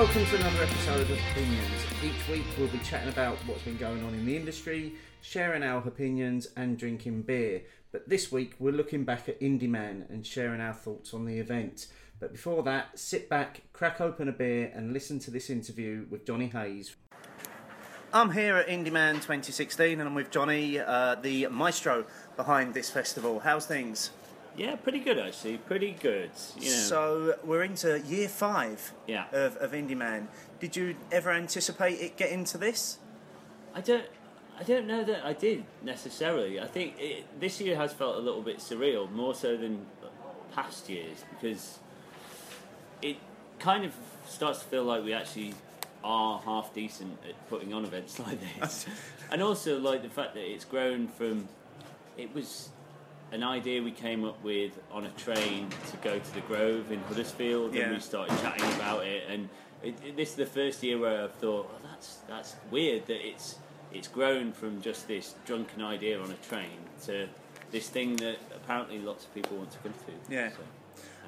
welcome to another episode of Opinions. Each week we'll be chatting about what's been going on in the industry, sharing our opinions, and drinking beer. But this week we're looking back at Indy Man and sharing our thoughts on the event. But before that, sit back, crack open a beer, and listen to this interview with Johnny Hayes. I'm here at Indy Man 2016 and I'm with Johnny, uh, the maestro behind this festival. How's things? Yeah, pretty good actually. Pretty good. You know. So we're into year five Yeah. of, of Indy Man. Did you ever anticipate it getting to this? I don't. I don't know that I did necessarily. I think it, this year has felt a little bit surreal, more so than past years, because it kind of starts to feel like we actually are half decent at putting on events like this, and also like the fact that it's grown from. It was an idea we came up with on a train to go to the Grove in Huddersfield, Yeah. and we started chatting about it. And it, it- this is the first year where I've thought, oh, that's that's weird that it's it's grown from just this drunken idea on a train to this thing that apparently lots of people want to come to. Yeah. So,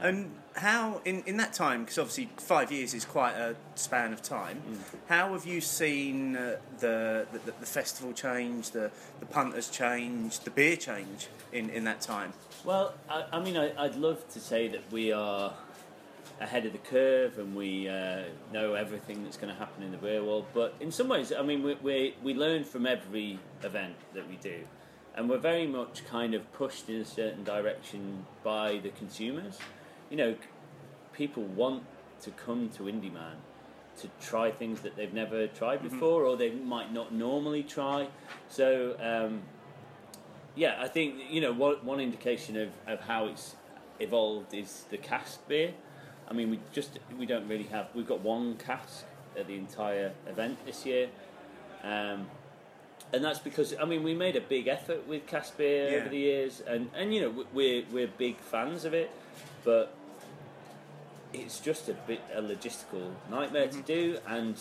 And how, in, in that time, because obviously five years is quite a span of time, how have you seen uh, the, the, the festival change, the, the punters change, the beer change in, in that time? Well, I, I mean, I, I'd love to say that we are ahead of the curve and we uh, know everything that's going to happen in the beer world. But in some ways, I mean, we, we, we learn from every event that we do. And we're very much kind of pushed in a certain direction by the consumers. You know, people want to come to Indy Man to try things that they've never tried before or they might not normally try. So, um, yeah, I think you know one, one indication of, of how it's evolved is the cask beer. I mean, we just we don't really have we've got one cask at the entire event this year, um, and that's because I mean we made a big effort with cask beer Yeah. over the years, and and you know we- we're we're big fans of it, but it's just a bit a logistical nightmare Mm-hmm. to do, and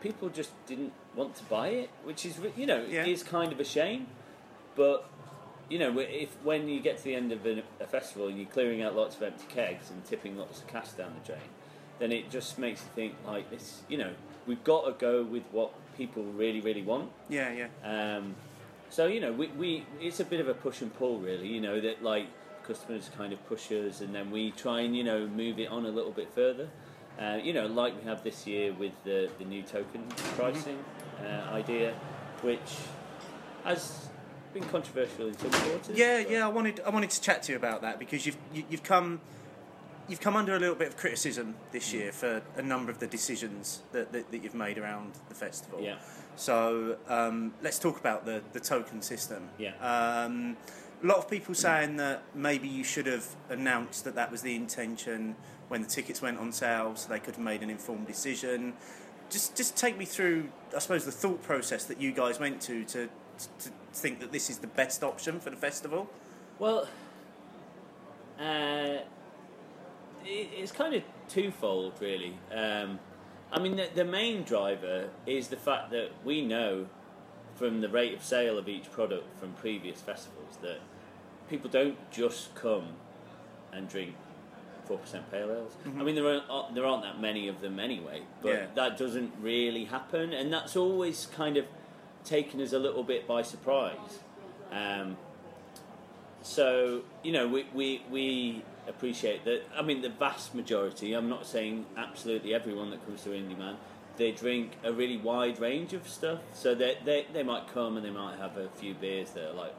people just didn't want to buy it, which is you know Yeah. is kind of a shame, but you know, if when you get to the end of a, a festival and you're clearing out lots of empty kegs and tipping lots of cash down the drain, then it just makes you think like this. You know, we've got to go with what people really, really want. Yeah, yeah. Um, so you know, we, we it's a bit of a push and pull, really. You know that like customers kind of push us, and then we try and you know move it on a little bit further. Uh, you know, like we have this year with the the new token pricing uh, idea, which has been controversial in some quarters. Yeah, yeah. I wanted I wanted to chat to you about that because you've you, you've come you've come under a little bit of criticism this year for a number of the decisions that, that, that you've made around the festival. Yeah. So um, let's talk about the, the token system. Yeah. Um, a lot of people saying that maybe you should have announced that that was the intention when the tickets went on sale, so they could have made an informed decision. Just just take me through, I suppose, the thought process that you guys went to to to think that this is the best option for the festival. Well, uh, it, it's kind of twofold, really. Um, I mean, the, the main driver is the fact that we know from the rate of sale of each product from previous festivals that people don't just come and drink four percent pale ales. I mean, there aren't uh, there aren't that many of them anyway, but Yeah. that doesn't really happen, and that's always kind of taken us a little bit by surprise. Um, so you know, we, we we appreciate that. I mean, the vast majority. I'm not saying absolutely everyone that comes to Indy Man. They drink a really wide range of stuff. So they, they they might come and they might have a few beers that are like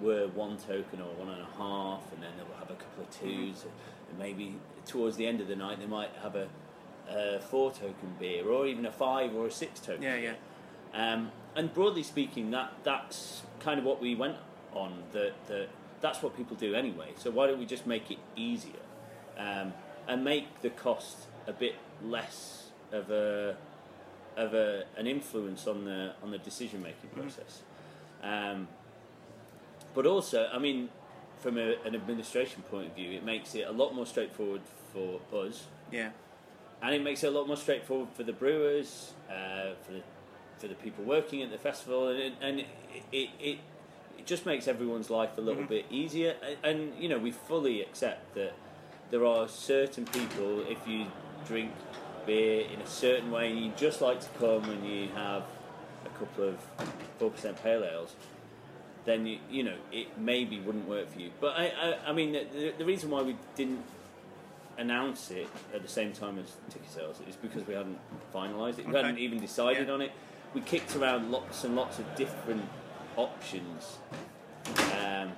were one token or one and a half, and then they'll have a couple of 2s and maybe towards the end of the night they might have a, a four token beer, or even a five or a six token. Yeah, yeah. Um, and broadly speaking, that that's kind of what we went on. That that that's what people do anyway. So why don't we just make it easier um, and make the cost a bit less of a of a, an influence on the on the decision making process. Um, but also, I mean, from a, an administration point of view, it makes it a lot more straightforward for us Yeah. and it makes it a lot more straightforward for the brewers, uh, for the for the people working at the festival, and it, and it, it, it it just makes everyone's life a little bit easier. And, and you know, we fully accept that there are certain people, if you drink beer in a certain way, and you just like to come and you have a couple of four percent pale ales, then you you know it maybe wouldn't work for you. But I I, I mean the, the reason why we didn't announce it at the same time as ticket sales is because we hadn't finalised it. We Okay. hadn't even decided Yeah. on it. We kicked around lots and lots of different options, um,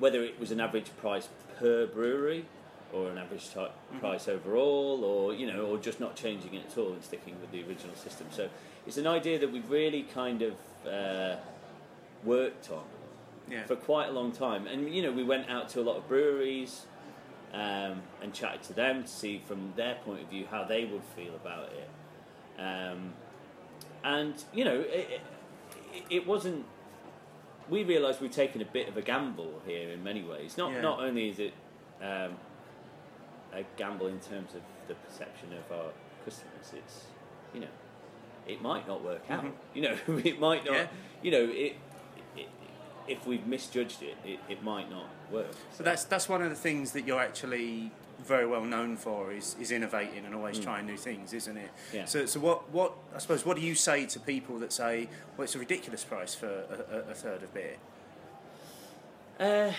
whether it was an average price per brewery or an average type price overall, or you know, or just not changing it at all and sticking with the original system. So it's an idea that we've really kind of uh, worked on Yeah. for quite a long time. And you know, we went out to a lot of breweries um, and chatted to them to see from their point of view how they would feel about it. Um, and you know, it, it, it wasn't. We realised we've taken a bit of a gamble here in many ways. Not Yeah. not only is it um, a gamble in terms of the perception of our customers, it's you know, it might not work out. Mhm. You know, it might not. Yeah. You know, it, it, if we've misjudged it, it, it might not work. So that's that's one of the things that you're actually very well known for is, is innovating and always trying new things, isn't it? Mm. Yeah. So so what what I suppose what do you say to people that say well it's a ridiculous price for a, a, a third of beer? Uh,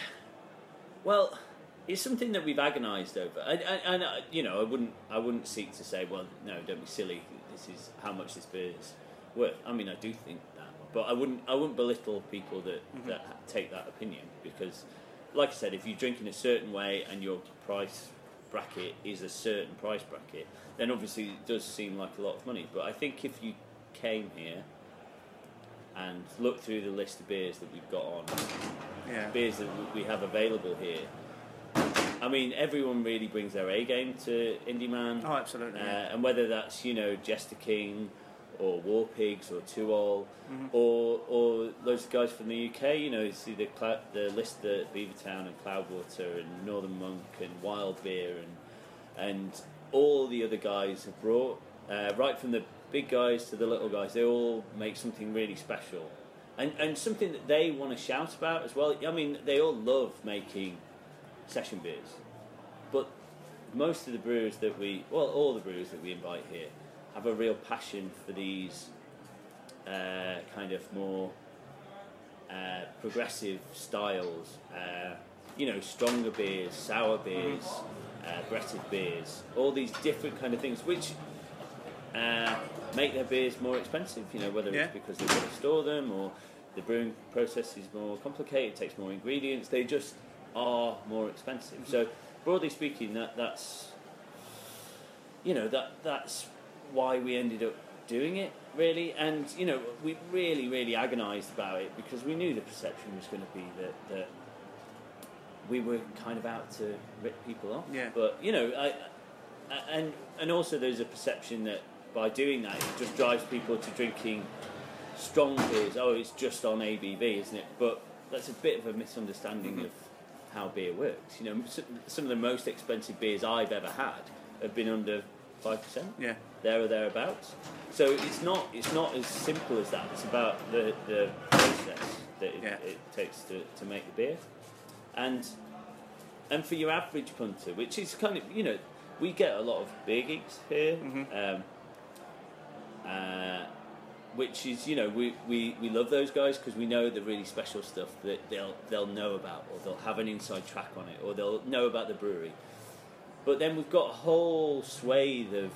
well, it's something that we've agonised over, and, and, and uh, you know, I wouldn't, I wouldn't seek to say, well, no, don't be silly. This is how much this beer is worth. I mean, I do think that, but I wouldn't, I wouldn't belittle people that that take that opinion because, like I said, if you drink in a certain way and your price bracket is a certain price bracket, then obviously it does seem like a lot of money. But I think if you came here and looked through the list of beers that we've got on Yeah. beers that we have available here. I mean, everyone really brings their A game to Indy Man, Oh, absolutely. uh, yeah. and whether that's you know Jester King, or Warpigs, or To Øl, Mm-hmm. or or those guys from the UK. You know, you see the clou- the list that Beavertown and Cloudwater and Northern Monk and Wild Beer and and all the other guys have brought uh, right from the big guys to the little guys. They all make something really special. And, and something that they want to shout about as well. I mean, they all love making session beers, but most of the brewers that we, well, all the brewers that we invite here, have a real passion for these uh, kind of more uh, progressive styles. Uh, you know, stronger beers, sour beers, uh, bretted beers, all these different kind of things, which uh, make their beers more expensive. You know, whether Yeah. it's because they've got to store them or the brewing process is more complicated, takes more ingredients. They just are more expensive. So, broadly speaking, that that's you know that that's why we ended up doing it really. And you know we really really agonized about it because we knew the perception was going to be that that we were kind of out to rip people off. Yeah. but you know I, I- and and also there's a perception that by doing that it just drives people to drinking strong beers. Oh it's just on ABV isn't it? But that's a bit of a misunderstanding mm-hmm. of how beer works you know some, of the most expensive beers I've ever had have been under 5% Yeah. there or thereabouts. So it's not it's not as simple as that. It's about the, the process that it, Yeah. it takes to, to make the beer, and and for your average punter, which is kind of you know we get a lot of beer geeks here, um, uh, which is you know we, we, we love those guys because we know the really special stuff that they'll they'll know about or they'll have an inside track on it or they'll know about the brewery. But then we've got a whole swathe of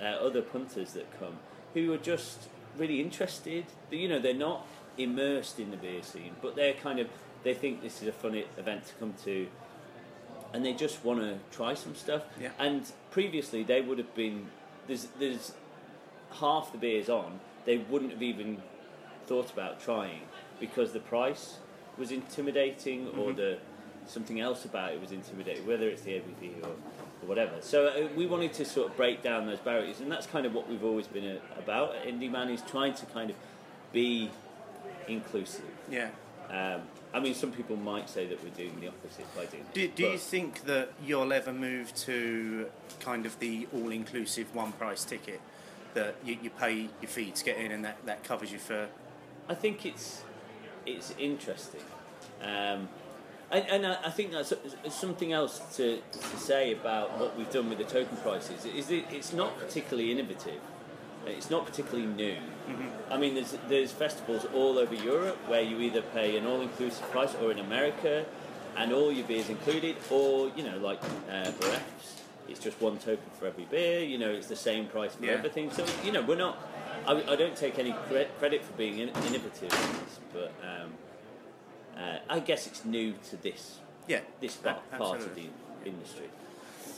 uh, other punters that come who are just really interested. You know, they're not immersed in the beer scene, but they're kind of they think this is a fun e- event to come to, and they just want to try some stuff. Yeah. And previously, they would have been there's there's half the beers on they wouldn't have even thought about trying because the price was intimidating or the something else about it was intimidating, whether it's the ABV or, or whatever. So uh, we wanted to sort of break down those barriers, and that's kind of what we've always been uh, about Indy Man is trying to kind of be inclusive. Yeah. Um, I mean, some people might say that we're doing the opposite by doing Do, this, do you think that you'll ever move to kind of the all-inclusive one-price ticket that you, you pay your fee to get in and that, that covers you for? I think it's it's interesting. Um, And, and I, I think that's something else to, to say about what we've done with the token prices. Is it, it's not particularly innovative. It's not particularly new. Mm-hmm. I mean, there's there's festivals all over Europe where you either pay an all-inclusive price, or in America, and all your beers included, or you know, like uh, it's just one token for every beer. You know, it's the same price for Yeah. everything. So you know, we're not. I, I don't take any cre- credit for being in, innovative, in this, but um, uh, I guess it's new to this Yeah, this part, part of the industry.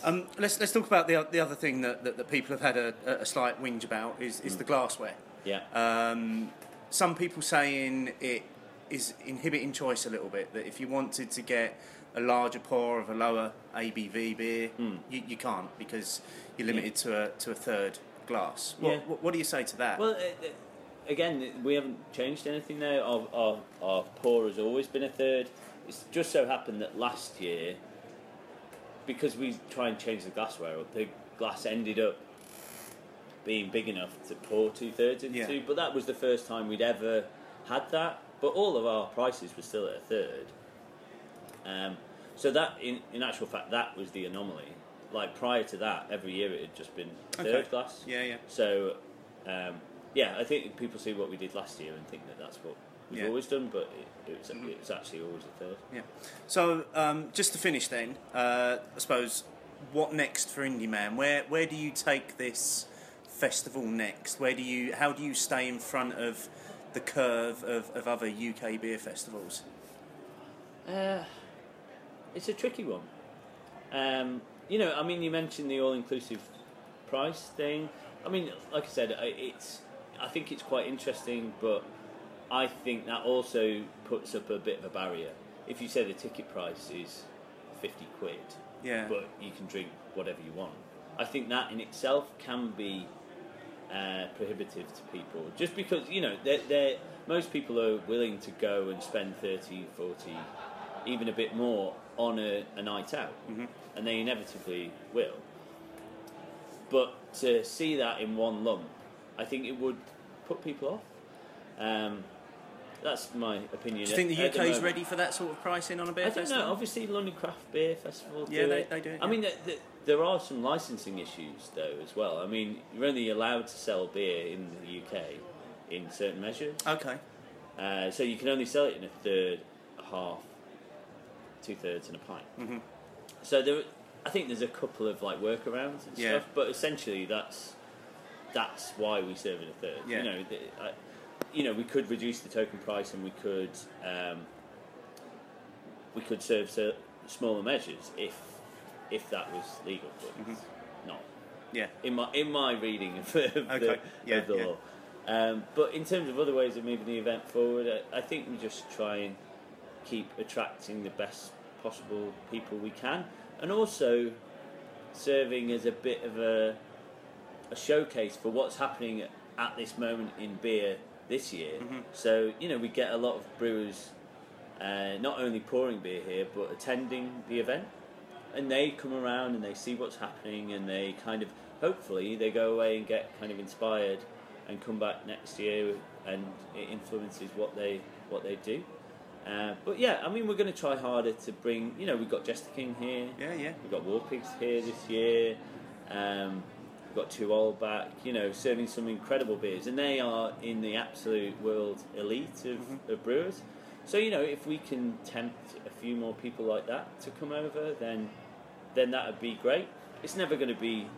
Um, let's let's talk about the the other thing that, that, that people have had a, a slight whinge about is, is the glassware. Yeah. Um, some people saying it is inhibiting choice a little bit. That if you wanted to get a larger pour of a lower ABV beer, you, you can't because you're limited to a to a third glass. What, Yeah. what, what do you say to that? Well, uh, uh, again, we haven't changed anything there. Our, our, our pour has always been a third. It's just so happened that last year, because we try and change the glassware, the glass ended up being big enough to pour two thirds into. Yeah. But that was the first time we'd ever had that. But all of our prices were still at a third. Um, so that, in, in actual fact, that was the anomaly. Like prior to that, every year it had just been third Okay. glass. yeah, yeah. So, um, yeah, I think people see what we did last year and think that that's what we've Yeah. always done, but it, it, was, it was actually always a third. Yeah. So um, just to finish, then, uh, I suppose, what next for Indy Man? Where where do you take this festival next? Where do you how do you stay in front of the curve of, of other UK beer festivals? Uh, it's a tricky one. Um, you know, I mean, you mentioned the all-inclusive price thing. I mean, like I said, I- it's. I think it's quite interesting, but I think that also puts up a bit of a barrier. If you say the ticket price is fifty quid, Yeah. but you can drink whatever you want. I think that in itself can be uh, prohibitive to people, just because you know they're, they're, most people are willing to go and spend 30, 40, even a bit more on a, a night out, and they inevitably will. But to see that in one lump, I think it would put people off. Um, that's my opinion. do you think the UK is ready for that sort of pricing on a beer I don't know. Obviously, London Craft Beer Festival. Yeah, they- they do it, I yeah. mean, th th there are some licensing issues though as well. I mean, you're only allowed to sell beer in the UK in certain measures, Okay. uh, so you can only sell it in a third, a half, two thirds, and a pint. Mhm. So there, I think there's a couple of like workarounds and Yeah. stuff, but essentially that's that's why we serve in a third. Yeah. You know, the, I, you know, we could reduce the token price and we could um, we could serve smaller measures if if that was legal, but Mm-hmm. not Yeah. in my in my reading of, of Okay. the, Yeah, of the yeah. law. Um, but in terms of other ways of moving the event forward, I, I think we just try and keep attracting the best possible people we can, and also serving as a bit of a a showcase for what's happening at this moment in beer this year. Mm-hmm. So you know we get a lot of brewers uh, not only pouring beer here but attending the event, and they come around and they see what's happening and they kind of hopefully they go away and get kind of inspired and come back next year and it influences what they what they do. Uh, but yeah, I mean we're going to try harder to bring. You know we've got Jester King here. Yeah, yeah. We've got Warpigs here this year. Um, we've got To Øl back, you know, serving some incredible beers, and they are in the absolute world elite of, of brewers. So you know, if we can tempt a few more people like that to come over, then then that would be great. It's never going to be.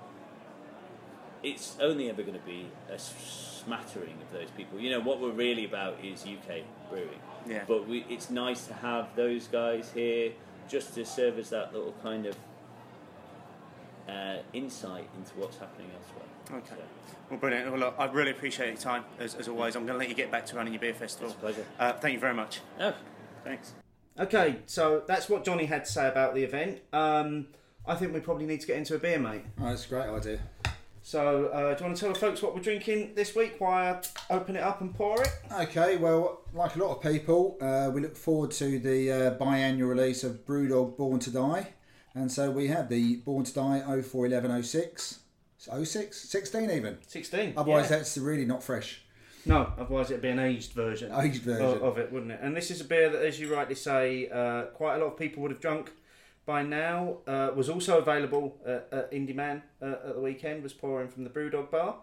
It's only ever going to be a smattering of those people. You know, what we're really about is UK brewing. Yeah. But we, it's nice to have those guys here just to serve as that little kind of uh, insight into what's happening elsewhere. Okay. So, Well, brilliant. Well, look, I really appreciate your time, as, as always. I'm going to let you get back to running your beer festival. it's a pleasure. Uh, thank you very much. Oh, thanks. Okay, so that's what Johnny had to say about the event. Um, I think we probably need to get into a beer, mate. Oh, that's a great idea. So, uh, do you want to tell the folks what we're drinking this week while I open it up and pour it? Okay, well, like a lot of people, uh, we look forward to the uh, biannual release of Brewdog Born to Die. And so we have the Born to Die 041106. 06? 16 even. 16. Otherwise, yeah. that's really not fresh. No, otherwise it'd be an aged version. Aged version. of, of it, wouldn't it? And this is a beer that, as you rightly say, uh, quite a lot of people would have drunk by now. Uh, was also available at, at Indie Man uh, at the weekend. Was pouring from the Brewdog Bar,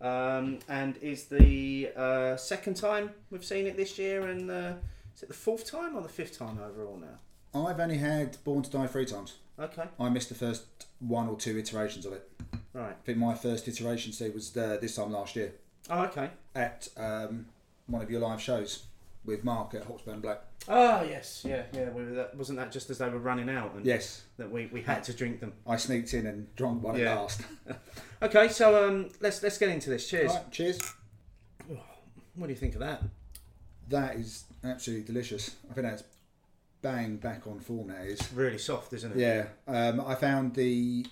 um, and is the uh, second time we've seen it this year, and uh, is it the fourth time or the fifth time overall now? I've only had Born to Die three times. Okay, I missed the first one or two iterations of it. right. I think my first iteration, Steve, was uh, this time last year Oh, okay. at um, one of your live shows with Mark at Hawksburn Black. Oh, yes, yeah, yeah. We were, that, wasn't that just as they were running out, and Yes, that we, we had to drink them? I sneaked in and drank one Yeah. at last. Okay, so um, let's let's get into this. Cheers. Right, cheers. What do you think of that? That is absolutely delicious. I think that's bang back on form. That is. It's really soft, isn't it? Yeah, um, I found the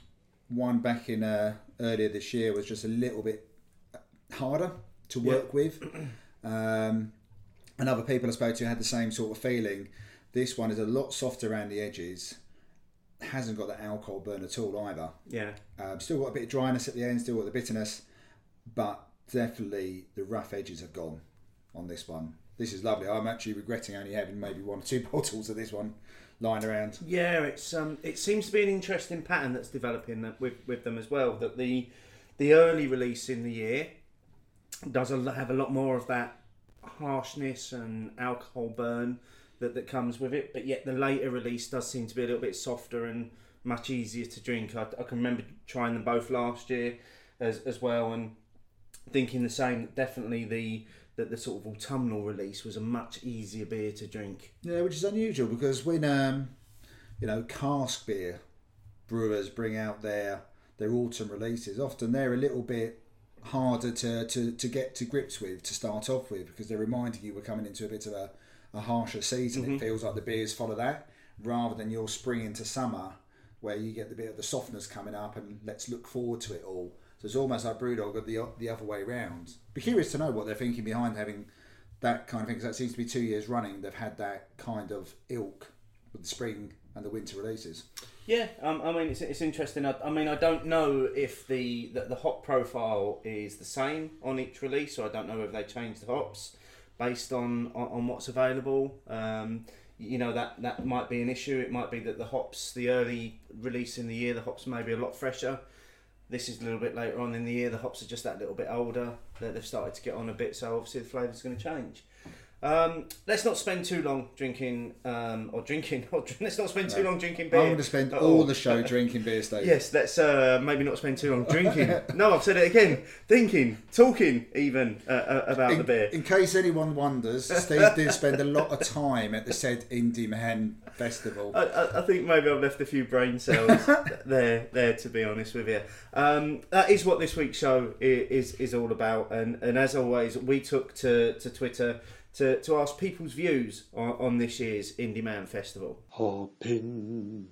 one back in uh, earlier this year was just a little bit harder to work with. Um, and other people I spoke to had the same sort of feeling. This one is a lot softer around the edges. Hasn't got that alcohol burn at all either. Yeah. Um, still got a bit of dryness at the end, still got the bitterness, but definitely the rough edges have gone on this one. This is lovely. I'm actually regretting only having maybe one or two bottles of this one lying around. Yeah, it's um, it seems to be an interesting pattern that's developing that with with them as well. That the the early release in the year does a, have a lot more of that harshness and alcohol burn that that comes with it, but yet the later release does seem to be a little bit softer and much easier to drink. I, I can remember trying them both last year as as well and thinking the same. Definitely the that the sort of autumnal release was a much easier beer to drink. Yeah, which is unusual because when um, you know cask beer brewers bring out their their autumn releases, often they're a little bit harder to, to, to get to grips with to start off with because they're reminding you we're coming into a bit of a, a harsher season. It mm-hmm. feels like the beers follow that rather than your spring into summer where you get the bit of the softness coming up and let's look forward to it all. So it's almost like Brewdog got the the other way round. Be curious to know what they're thinking behind having that kind of thing because that seems to be two years running. They've had that kind of ilk with the spring and the winter releases. Yeah, um, I mean it's, it's interesting. I, I mean I don't know if the, the the hop profile is the same on each release, so I don't know if they change the hops based on on, on what's available. Um, you know that that might be an issue. It might be that the hops, the early release in the year, the hops may be a lot fresher. This is a little bit later on in the year. The hops are just that little bit older. That they've started to get on a bit, so obviously the flavour's going to change. Um, let's not spend too long drinking um, or drinking. Or let's not spend too long drinking beer. I'm going to spend at all the show drinking beer, Steve. Yes, let's uh, maybe not spend too long drinking. no, I've said it again. Thinking, talking, even uh, uh, about the beer. in case anyone wonders, Steve did spend a lot of time at the said Indy Man Festival. I, I, I think maybe I've left a few brain cells there. There, to be honest with you, um, that is what this week's show i- is is all about. And and as always, we took to to Twitter to, to ask people's views on, on this year's Indy Man Festival. Opinions,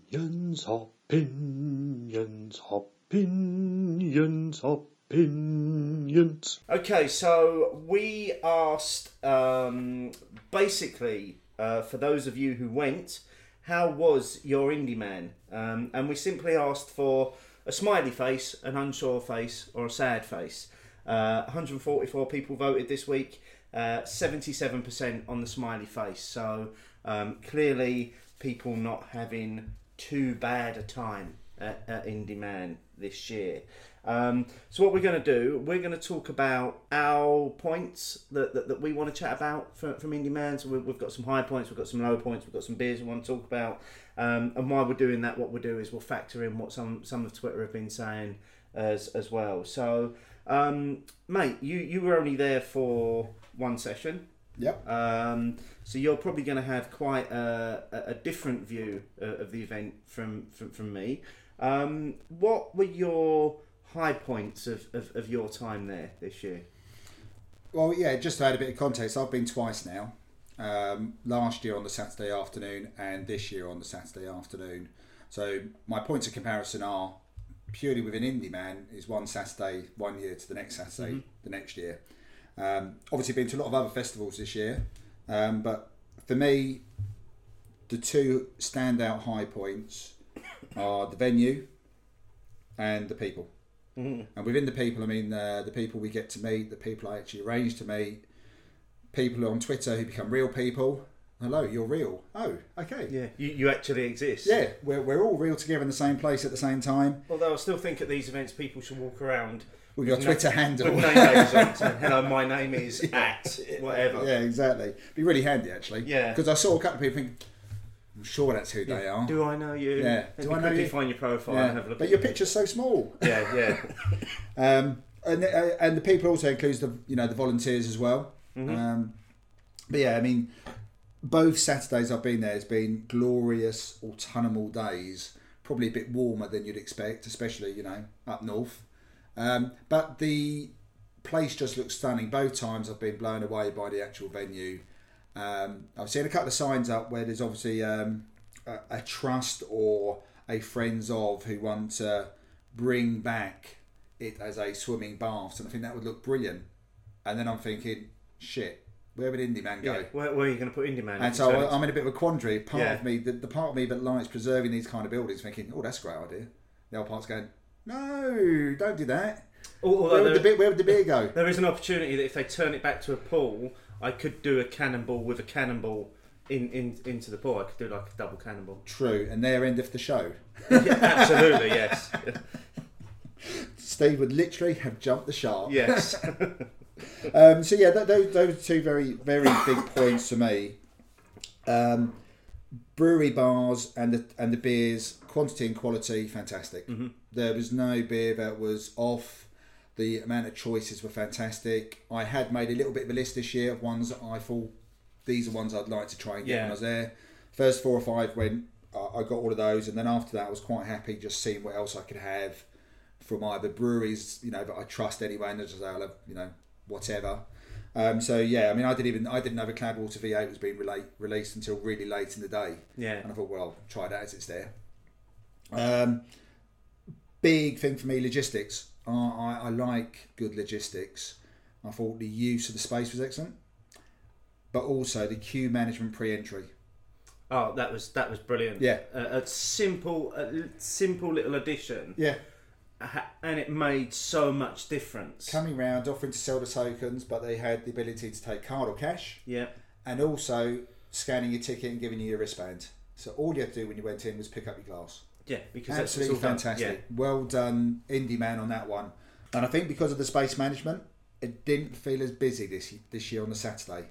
opinions, opinions, opinions. Okay, so we asked um, basically uh, for those of you who went, how was your indy man? Um, and we simply asked for a smiley face, an unsure face, or a sad face. Uh, 144 people voted this week, uh, 77% on the smiley face. So um, clearly, people not having too bad a time at, at Indy Man this year. Um, so what we're going to do, we're going to talk about our points that, that, that we want to chat about from, from Indy Man. So we've, we've got some high points, we've got some low points, we've got some beers we want to talk about. Um, and while we're doing that, what we'll do is we'll factor in what some, some of Twitter have been saying as, as well. So, um, mate, you, you were only there for one session. Yep. Um, so you're probably going to have quite a, a different view uh, of the event from from, from me. Um, what were your high points of, of, of your time there this year? Well, yeah, just to add a bit of context, I've been twice now. Um, last year on the Saturday afternoon and this year on the Saturday afternoon. So my points of comparison are purely within Indy Man is one Saturday, one year to the next Saturday, the next year. Um, obviously, been to a lot of other festivals this year, um, but for me, the two standout high points are the venue and the people. And within the people, I mean uh, the people we get to meet, the people I actually arrange to meet, people on Twitter who become real people. Hello, you're real. Oh, okay. Yeah, you, you actually exist. Yeah, we're, we're all real together in the same place at the same time. Although I still think at these events people should walk around With your no- Twitter handle. with name names on saying, "Hello, my name is at whatever." Yeah, exactly. Be really handy actually. Yeah. Because I saw a couple of people think, I'm sure that's who they are. Do I know you? Yeah. Let Do I know you? find your profile Yeah. and have a look. But your picture's so small. Yeah, yeah. Um, and uh, and the people also includes the you know the volunteers as well. Mm-hmm. Um, but yeah, I mean, both Saturdays I've been there has been glorious autumnal days. Probably a bit warmer than you'd expect, especially you know up north. Um, but the place just looks stunning. Both times I've been blown away by the actual venue. Um, I've seen a couple of signs up where there's obviously um, a, a trust or a friends of who want to bring back it as a swimming bath, and I think that would look brilliant. And then I'm thinking, shit, where would Indy Man go? yeah. Where, where are you going to put Indy Man? And so I- I'm in a bit of a quandary. Part Yeah. of me, the, the part of me that likes preserving these kind of buildings, thinking, oh, that's a great idea. The other part's going, no, don't do that. Although Where would, the, beer- where would the beer go? there is an opportunity that if they turn it back to a pool, I could do a cannonball with a cannonball in, in into the pool. I could do like a double cannonball. True, and their end of the show. Yeah, absolutely, yes, Steve would literally have jumped the shark. yes. Um, so yeah, th- those those are two very very big points for me. Um, brewery bars and the and the beers, quantity and quality, fantastic. There was no beer that was off. The amount of choices were fantastic. I had made a little bit of a list this year of ones that I thought these are ones I'd like to try and get Yeah. when I was there. First four or five went, I I got all of those, and then after that, I was quite happy just seeing what else I could have from either breweries, you know, that I trust anyway, and just I'll have, you know, whatever. Um, so yeah, I mean, I didn't even I didn't know the Cloudwater V8 was being relate, released until really late in the day, Yeah. and I thought, well, I'll try that as it's there. Um, big thing for me, logistics. I, I, I like good logistics. I thought the use of the space was excellent, but also the queue management pre-entry. Oh, that was that was brilliant. Yeah. a, a simple, a simple little addition, Yeah, and it made so much difference. coming round, offering to sell the tokens, but they had the ability to take card or cash. yeah, and also scanning your ticket and giving you your wristband. So all you had to do when you went in was pick up your glass. Yeah, because Absolutely that's it's all done. fantastic. Well done, Indy Man, on that one. And I think because of the space management, it didn't feel as busy this this year on the Saturday.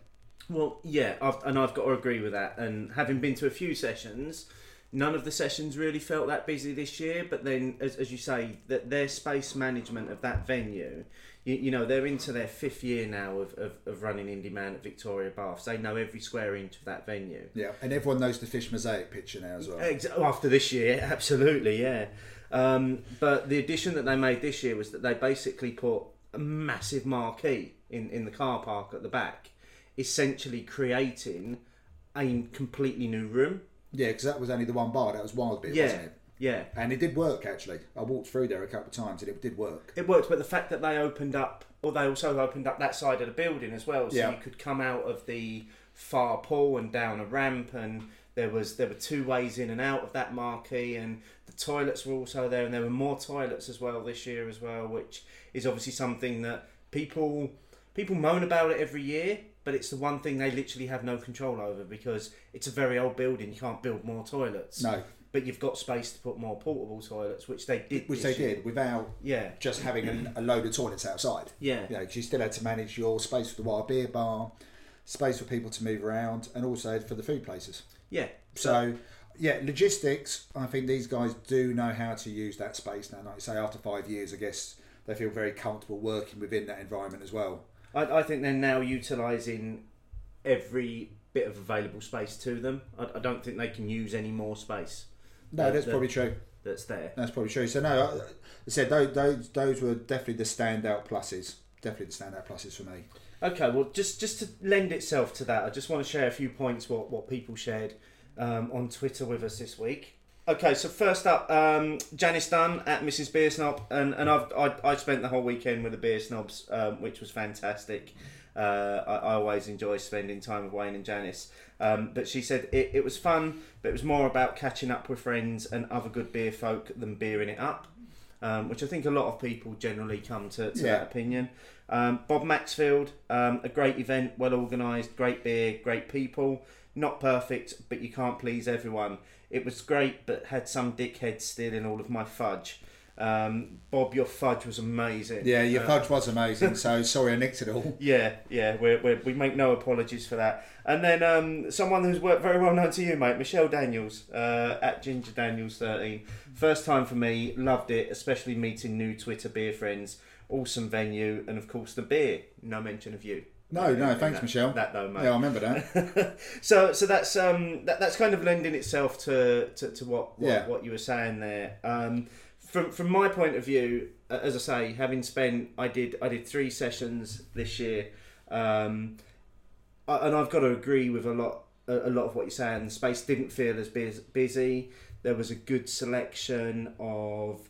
Well, yeah, I've, and I've got to agree with that. And having been to a few sessions, none of the sessions really felt that busy this year. But then, as, as you say, that their space management of that venue, you, you know, they're into their fifth year now of, of, of running Indy Man at Victoria Baths. They know every square inch of that venue. Yeah, and everyone knows the fish mosaic picture now as well. After this year, absolutely, yeah. Um, but the addition that they made this year was that they basically put a massive marquee in, in the car park at the back, essentially creating a completely new room. Yeah, because that was only the one bar. That was Wild Beer, Yeah, wasn't it? Yeah. And it did work actually. I walked through there a couple of times and it did work. It worked, but the fact that they opened up, or they also opened up that side of the building as well, so Yeah. you could come out of the far pool and down a ramp, and there was there were two ways in and out of that marquee, and the toilets were also there, and there were more toilets as well this year as well, which is obviously something that people people moan about it every year. But it's the one thing they literally have no control over because it's a very old building. You can't build more toilets. No, But you've got space to put more portable toilets, which they did. which they year. did without Yeah. just having a, a load of toilets outside. Yeah. you know, you still had to manage your space for the wild beer bar, space for people to move around, and also for the food places. Yeah. So, yeah, logistics. I think these guys do know how to use that space now. Like you say, after five years, I guess they feel very comfortable working within that environment as well. I, I think they're now utilising every bit of available space to them. I, I don't think they can use any more space No, that's probably true. that's there. That's probably true. So no, I, I said those, those those were definitely the standout pluses. Definitely the standout pluses for me. Okay, well, just just to lend itself to that, I just want to share a few points what what people shared um, on Twitter with us this week. Okay, so first up, um, Janice Dunn at Mrs. Beer Snob, and, and I've I, I spent the whole weekend with the Beer Snobs, um, which was fantastic. Uh, I, I always enjoy spending time with Wayne and Janice. Um, but she said it, it was fun, but it was more about catching up with friends and other good beer folk than beering it up. um, which I think a lot of people generally come to, to Yeah. that opinion. Um, Bob Maxfield, um, a great event, well organised, great beer, great people. Not perfect, but you can't please everyone. It was great, but had some dickhead stealing all of my fudge. Um, Bob, your fudge was amazing. Yeah, your Uh, fudge was amazing. So sorry I nicked it all. yeah, yeah, we're, we're, we make no apologies for that. And then um, someone who's worked very well known to you, mate, Michelle Daniels uh, at Ginger Daniels 13. First time for me, loved it, especially meeting new Twitter beer friends. Awesome venue, and of course the beer. No mention of you. No, no, Yeah, thanks, that- Michelle. That though, mate. Yeah, I remember that. so so that's um that, that's kind of lending itself to to, to what, what Yeah. what you were saying there um from from my point of view as i say having spent i did i did three sessions this year um and i've got to agree with a lot a, lot of what you're saying. The space didn't feel as bus- busy. There was a good selection of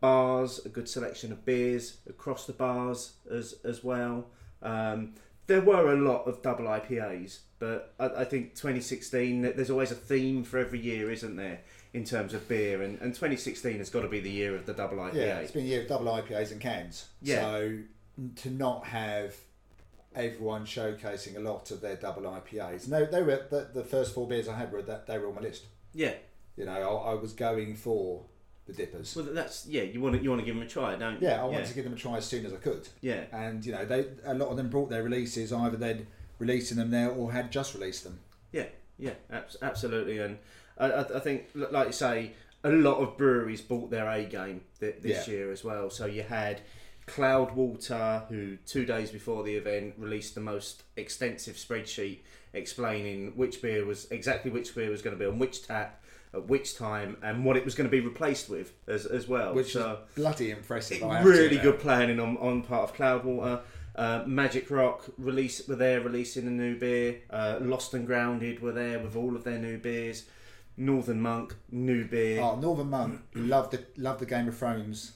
bars a good selection of beers across the bars as as well. Um there were a lot of double IPAs, but I, I think 2016, there's always a theme for every year, isn't there, in terms of beer? And, and 2016 has got to be the year of the double IPA. Yeah, it's been a year of double IPAs and cans. Yeah. So to not have everyone showcasing a lot of their double IPAs. No, they were the, the first four beers I had were that they were on my list. yeah. You know, I, I was going for the dippers. Well, that's yeah. You want to you want to give them a try, don't you? Yeah, I wanted to give them a try as soon as I could. Yeah. And you know, they a lot of them brought their releases either they'd releasing them there or had just released them. Yeah, yeah, abs- absolutely. And I, I I think, like you say, a lot of breweries bought their A game th- this Yeah. year as well. So you had Cloudwater, who two days before the event released the most extensive spreadsheet explaining which beer was exactly which beer was going to be on which tap at which time and what it was going to be replaced with as, as well. Which so, is bloody impressive. I really good planning on, on part of Cloudwater. Uh, Magic Rock release were there releasing a new beer. Uh, Lost and Grounded were there with all of their new beers. Northern Monk new beer. Oh, Northern Monk loved the loved the Game of Thrones.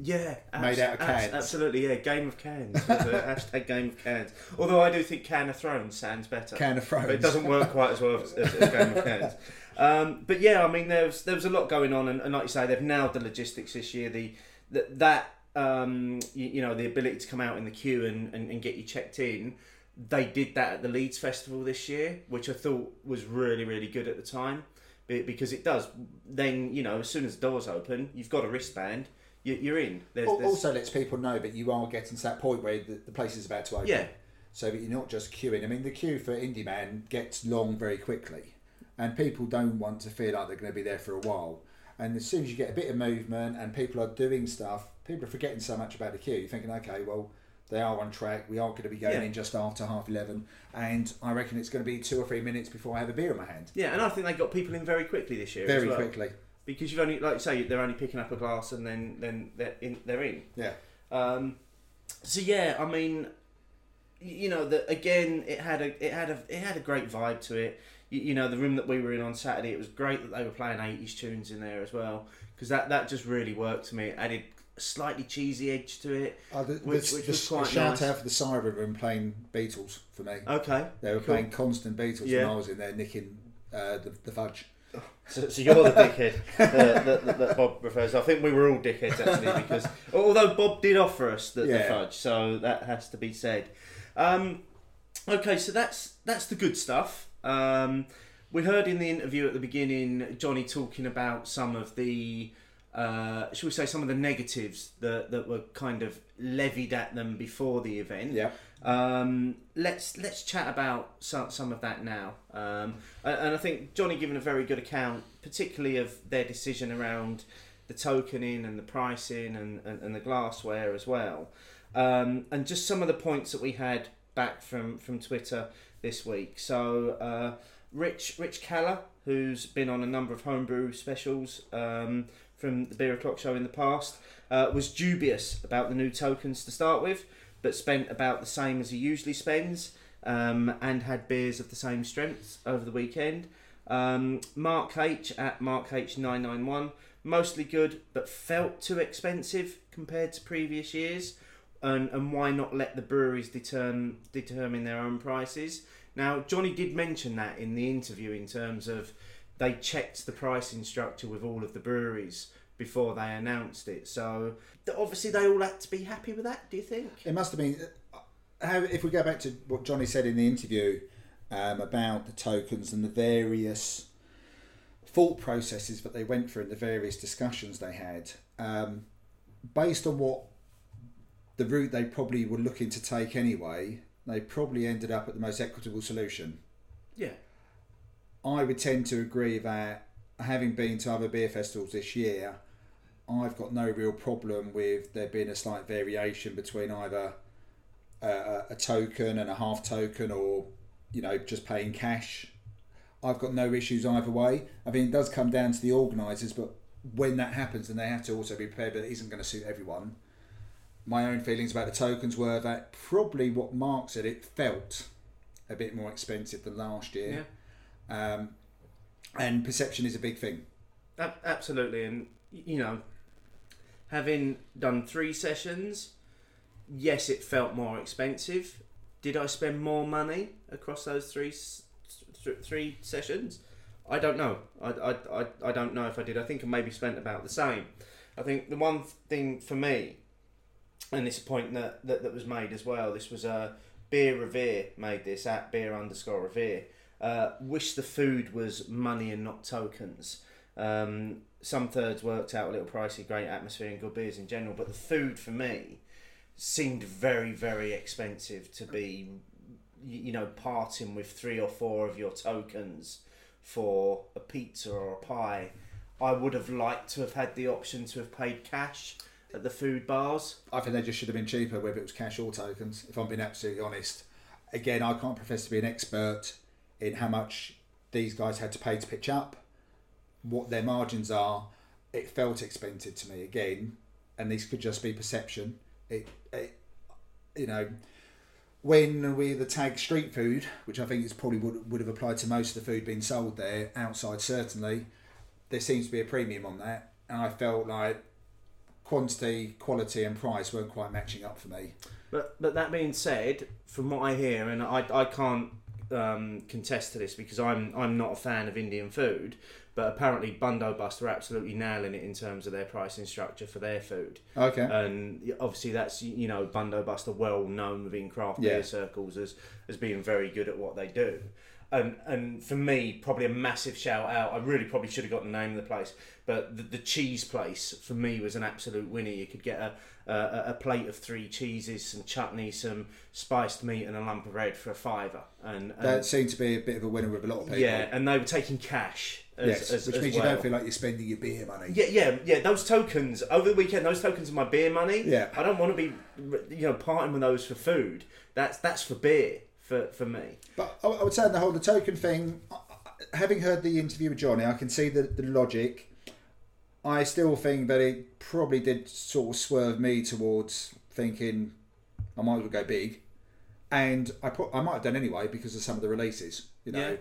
yeah, made out of cans. absolutely, yeah. Game of cans. hashtag Game of Cans. Although I do think Can of Thrones sounds better. Can of Thrones. But it doesn't work quite as well as, as, as Game of Cans. Um, but yeah, I mean, there was there was a lot going on, and, and like you say, they've nailed the logistics this year. The, the that um, you, you know the ability to come out in the queue and, and, and get you checked in. They did that at the Leeds Festival this year, which I thought was really really good at the time, because it does. Then you know, as soon as the doors open, you've got a wristband. You, you're in. There's, there's, Also lets people know that you are getting to that point where the, the place is about to open. Yeah. So that you're not just queuing. I mean, the queue for Indy Man gets long very quickly, and people don't want to feel like they're going to be there for a while. And as soon as you get a bit of movement and people are doing stuff, people are forgetting so much about the queue. You're thinking, okay, well, they are on track. We are going to be going Yeah. in just after half eleven, and I reckon it's going to be two or three minutes before I have a beer in my hand. yeah, and I think they got people in very quickly this year. as Very well. quickly. because you've only like you say they're only picking up a glass and then then they're in they're in Yeah. um so yeah i mean you know that again it had a it had a it had a great vibe to it you, you know the room that we were in on saturday it was great that they were playing 80s tunes in there as well because that that just really worked to me it added slightly cheesy edge to it Uh, the, Which- the, which the- was the quite shout nice. out for the Siren Room playing Beatles for me. okay They were cool. playing constant Beatles Yeah. when I was in there nicking uh, the, the fudge. So, so you're the dickhead that, that, that, that Bob refers. to. I think we were all dickheads actually because although Bob did offer us the, the fudge, so that has to be said. Um, okay, so that's that's the good stuff. Um, we heard in the interview at the beginning Johnny talking about some of the, uh, shall we say, some of the negatives that, that were kind of levied at them before the event. Yeah. Um, let's let's chat about some some of that now. Um, and, and I think Johnny given a very good account, particularly of their decision around the tokening and the pricing and, and, and the glassware as well. Um, and just some of the points that we had back from, from Twitter this week. So uh, Rich Rich Keller, who's been on a number of homebrew specials um, from the Beer O'Clock show in the past, uh, was dubious about the new tokens to start with but spent about the same as he usually spends um, and had beers of the same strength over the weekend. Um, Mark H at Mark H991, mostly good, but felt too expensive compared to previous years. And, and why not let the breweries determine, determine their own prices? Now, Johnny did mention that in the interview in terms of they checked the pricing structure with all of the breweries before they announced it. So obviously they all had to be happy with that. Do you think? It must have been. How, if we go back to what Johnny said in the interview um, about the tokens and the various thought processes that they went through and the various discussions they had, um, based on what the route they probably were looking to take anyway, they probably ended up at the most equitable solution. Yeah. I would tend to agree that having been to other beer festivals this year, I've got no real problem with there being a slight variation between either a, a token and a half token or, you know, just paying cash. I've got no issues either way. I mean, it does come down to the organisers, but when that happens, then they have to also be prepared that it isn't going to suit everyone. My own feelings about the tokens were that probably what Mark said, it felt a bit more expensive than last year. Yeah. Um, and perception is a big thing. A- absolutely, and you know, having done three sessions, yes, it felt more expensive. Did I spend more money across those three th- three sessions? I don't know. I, I, I, I don't know if I did. I think I maybe spent about the same. I think the one thing for me, and this point that, that, that was made as well, this was uh, Beer Revere made this at beer underscore revere. Uh, wish the food was money and not tokens. Um, some thirds worked out a little pricey, great atmosphere and good beers in general, but the food for me seemed very, very expensive to be, you know, parting with three or four of your tokens for a pizza or a pie. I would have liked to have had the option to have paid cash at the food bars. I think they just should have been cheaper, whether it was cash or tokens, if I'm being absolutely honest. Again, I can't profess to be an expert in how much these guys had to pay to pitch up, what their margins are. It felt expensive to me again, and this could just be perception. It, it you know, when we the tag street food, which I think is probably would, would have applied to most of the food being sold there, outside certainly, there seems to be a premium on that, and I felt like quantity, quality, and price weren't quite matching up for me. But but that being said, from what I hear, and I, I can't um, contest to this because I'm I'm not a fan of Indian food, but apparently Bundobust are absolutely nailing it in terms of their pricing structure for their food. Okay. And obviously, that's you know Bundobust are well known within craft Yeah. beer circles as as being very good at what they do. And and for me, probably a massive shout out. I really probably should have got the name of the place, but the, the cheese place for me was an absolute winner. You could get a, a a plate of three cheeses, some chutney, some spiced meat, and a lump of bread for a fiver. And, and That seemed to be a bit of a winner with a lot of people. yeah, and they were taking cash. As, yes, as, which as means well. you don't feel like you're spending your beer money. Yeah, yeah, yeah. Those tokens over the weekend, those tokens are my beer money. Yeah. I don't want to be, you know, parting with those for food. That's that's for beer for for me. But I would say on the whole, the token thing, having heard the interview with Johnny, I can see the, the logic. I still think that it probably did sort of swerve me towards thinking I might as well go big. And I put, I might have done anyway because of some of the releases. You know, Yeah.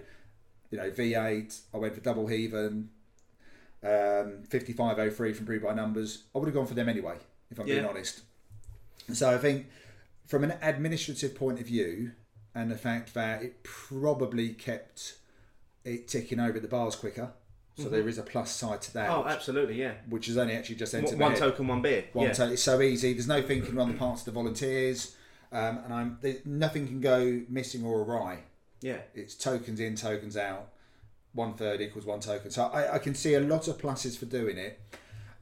you know V8. I went for Double Heaven, um, 5503 from Brew by Numbers. I would have gone for them anyway, if I'm being honest. So I think from an administrative point of view, and the fact that it probably kept it ticking over the bars quicker, so there is a plus side to that, Oh, which, absolutely, yeah. which has only actually just entered One, one token, one beer. One yeah. take. It's so easy. There's no thinking on the parts of the volunteers, um, and I'm nothing can go missing or awry. yeah. It's tokens in, tokens out. One third equals one token. So I, I can see a lot of pluses for doing it.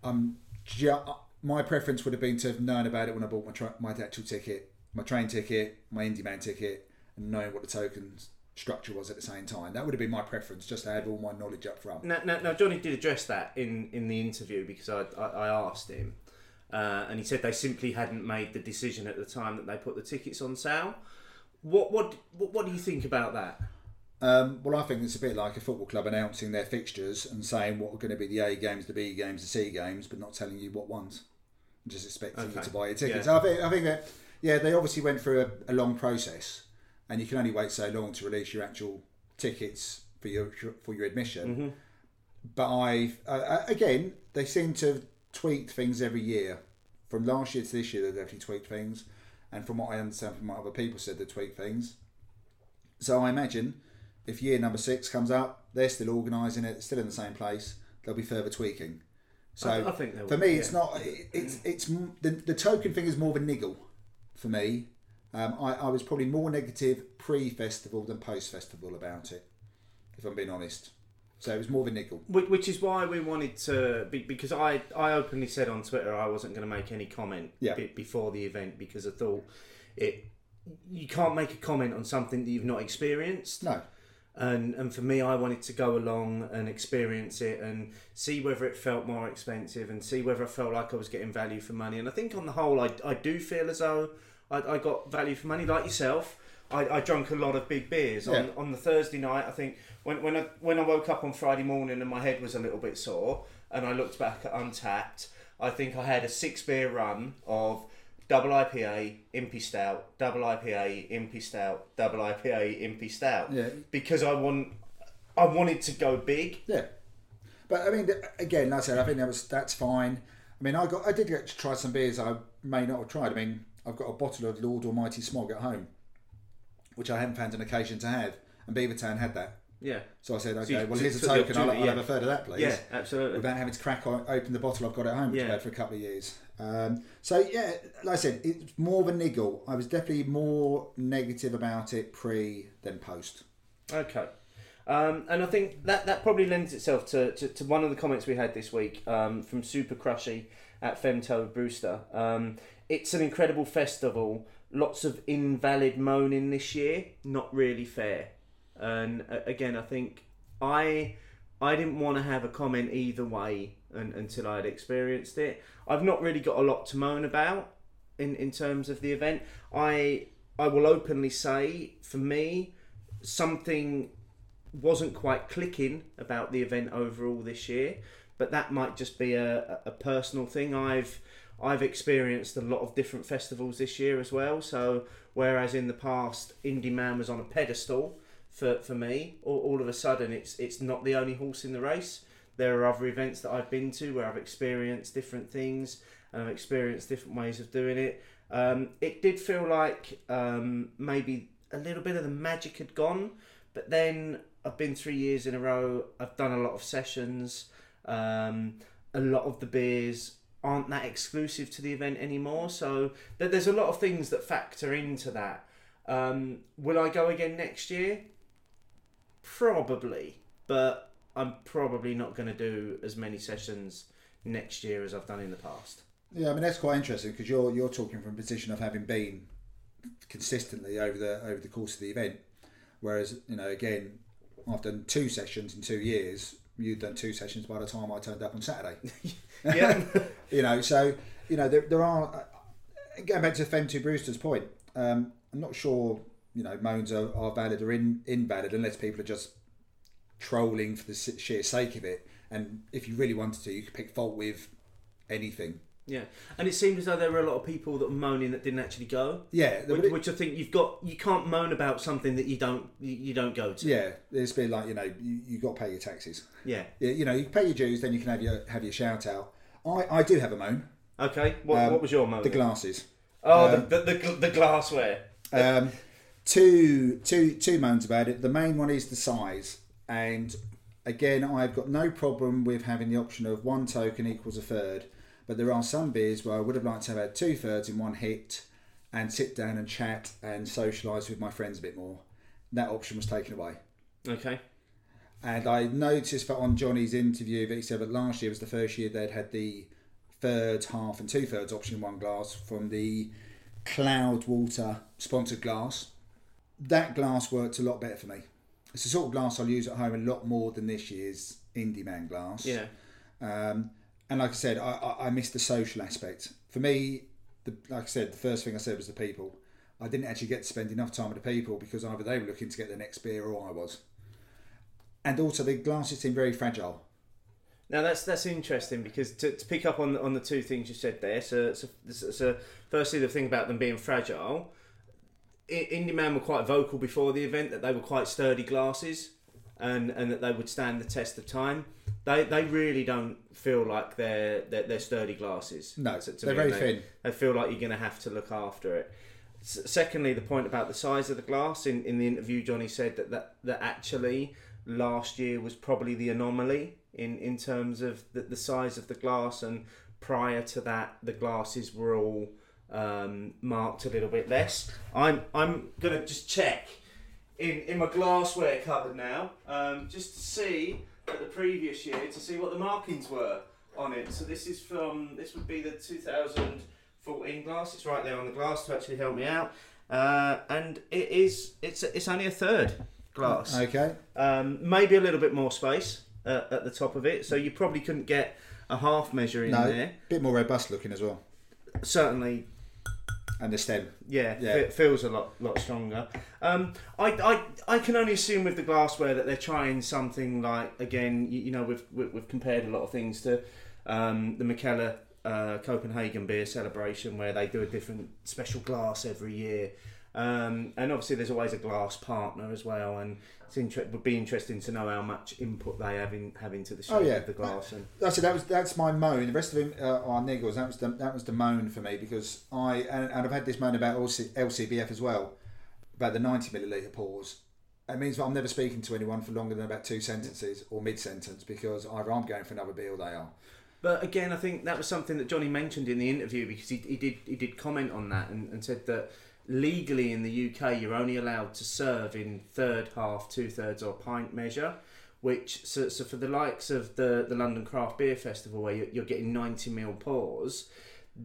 Um, ju- my preference would have been to have known about it when I bought my tra- my actual ticket, my train ticket, my Indy Man ticket, and knowing what the tokens structure was at the same time. That would have been my preference, just to have all my knowledge up front. Now, now, now, Johnny did address that in, in the interview because I, I, I asked him, uh, and he said they simply hadn't made the decision at the time that they put the tickets on sale. What what what, what do you think about that? Um, well, I think it's a bit like a football club announcing their fixtures and saying what are going to be the A games, the B games, the C games, but not telling you what ones. And just expecting you to buy your tickets. Yeah. I think I think that yeah, they obviously went through a, a long process, and you can only wait so long to release your actual tickets for your for your admission. But I've uh, again, they seem to have tweaked things every year. From last year to this year, they've definitely tweaked things, and from what I understand from what other people said, they tweaked things. So I imagine if year number six comes up, they're still organising it, still in the same place. There'll be further tweaking. So I- I think for me, it's yeah. not. it- It's it's the, the token thing is more of a niggle for me. Um, I, I was probably more negative pre-festival than post-festival about it, if I'm being honest. So it was more of a niggle. Which, is why we wanted to, because I, I openly said on Twitter I wasn't going to make any comment Yeah. be, before the event because I thought it. You can't make a comment on something that you've not experienced. No, and and for me I wanted to go along and experience it and see whether it felt more expensive and see whether I felt like I was getting value for money and I think on the whole I, I do feel as though I, I got value for money like yourself I, I drank a lot of big beers on, Yeah. on the Thursday night I think when, when I when I woke up on Friday morning and my head was a little bit sore and I looked back at Untappd I think I had a six beer run of double IPA, Impy Stout, double IPA, Impy Stout, double IPA, Impy Stout. Yeah. Because I want, I wanted to go big. yeah. But I mean, again, like I said, I think that was that's fine. I mean, I got I did get to try some beers I may not have tried. I mean, I've got a bottle of Lord Almighty Smog at home, which I haven't found an occasion to have, and Beavertown had that. Yeah. So I said, you- okay, well, so here's a you token. I'll, I'll opportunity, have a third of that, please. Yeah, absolutely. without having to crack o- open the bottle I've got at home, which Yeah. I've had for a couple of years. Um, so yeah, like I said, it's more of a niggle. I was definitely more negative about it pre than post. Okay. Um, and I think that, that probably lends itself to, to, to one of the comments we had this week um, from Super Crushy at Femto Brewster. It's an incredible festival. Lots of invalid moaning this year. Not really fair. And uh, again, I think I I didn't want to have a comment either way un until I had experienced it. I've not really got a lot to moan about in, in terms of the event. I I will openly say, for me, something wasn't quite clicking about the event overall this year, but that might just be a, a personal thing. I've I've experienced a lot of different festivals this year as well. So whereas in the past Indy Man was on a pedestal for, for me, all, all of a sudden it's it's not the only horse in the race. There are other events that I've been to where I've experienced different things and I've experienced different ways of doing it. Um, it did feel like um, maybe a little bit of the magic had gone, but then I've been three years in a row. I've done a lot of sessions. Um, a lot of the beers aren't that exclusive to the event anymore, so th- there's a lot of things that factor into that. Um, will I go again next year? Probably, but I'm probably not going to do as many sessions next year as I've done in the past. Yeah, I mean that's quite interesting because you're you're talking from a position of having been consistently over the over the course of the event, whereas you know again I've done two sessions in two years. You've done two sessions by the time I turned up on Saturday. Yeah, you know, so you know there, there are uh, going back to Fem Brewster's point. Um, I'm not sure you know moans are, are valid or in, invalid unless people are just trolling for the sheer sake of it. And if you really wanted to, you could pick fault with anything. Yeah, and it seemed as though there were a lot of people that were moaning that didn't actually go. Yeah, Which, it- which I think you've got. You can't moan about something that you don't you, you don't go to. yeah, it's been like you know you, you got to pay your taxes. Yeah. Yeah, you know you pay your dues, then you can have your have your shout out. I, I do have a moan. Okay. What, Um, what was your moan? The glasses. oh, um, the, the, the, the glassware. Um, two, two, two moans about it. The main one is the size, and again, I've got no problem with having the option of one token equals a third. But there are some beers where I would have liked to have had two thirds in one hit, and sit down and chat and socialise with my friends a bit more. That option was taken away. Okay. And I noticed that on Johnny's interview that he said that last year was the first year they'd had the third, half, and two thirds option in one glass from the Cloudwater sponsored glass. That glass worked a lot better for me. It's the sort of glass I'll use at home a lot more than this year's Indy Man glass. Yeah. Um, and like I said, I, I, I missed the social aspect. For me, the, like I said, the first thing I said was the people. I didn't actually get to spend enough time with the people because either they were looking to get the next beer or I was. And also, the glasses seemed very fragile. Now that's that's interesting because to, to pick up on on the two things you said there. So, so, so, firstly, the thing about them being fragile. Indy Man were quite vocal before the event that they were quite sturdy glasses, and and that they would stand the test of time. They they really don't feel like they're they're, they're sturdy glasses. No, to- to they're very They- thin. They feel like you're going to have to look after it. S- secondly, the point about the size of the glass in, in the interview, Johnny said that, that that actually last year was probably the anomaly in in terms of the, the size of the glass, and prior to that, the glasses were all um, marked a little bit less. I'm I'm gonna just check in in my glassware cupboard now, um, just to see at the previous year to see what the markings were on it. So this is from this would be the 2014 glass. It's right there on the glass to actually help me out, uh, and it is it's it's only a third glass. Okay. Um, maybe a little bit more space uh, at the top of it, so you probably couldn't get a half measure in No, there. bit more robust looking as well, Certainly, and the stem. yeah, Yeah. It feels a lot lot stronger. Um, I, I I can only assume with the glassware that they're trying something like again, you, you know, we've we- we've compared a lot of things to um, the Mikkeller uh, Copenhagen beer celebration where they do a different special glass every year. Um, and obviously, there's always a glass partner as well, and it's inter- would be interesting to know how much input they have in have into the shape Oh, yeah. of the glass. And That's it. That was that's my moan. The rest of them uh, are niggles. That was the that was the moan for me because I and, and I've had this moan about LC, LCBF as well about the ninety milliliter pause. It means that I'm never speaking to anyone for longer than about two sentences or mid sentence because either I'm going for another beer or they are. But again, I think that was something that Johnny mentioned in the interview because he, he did he did comment on that and, and said that legally in the UK you're only allowed to serve in third, half, two thirds, or pint measure. Which so, so for the likes of the the London Craft Beer Festival where you're, you're getting 90 mil pours,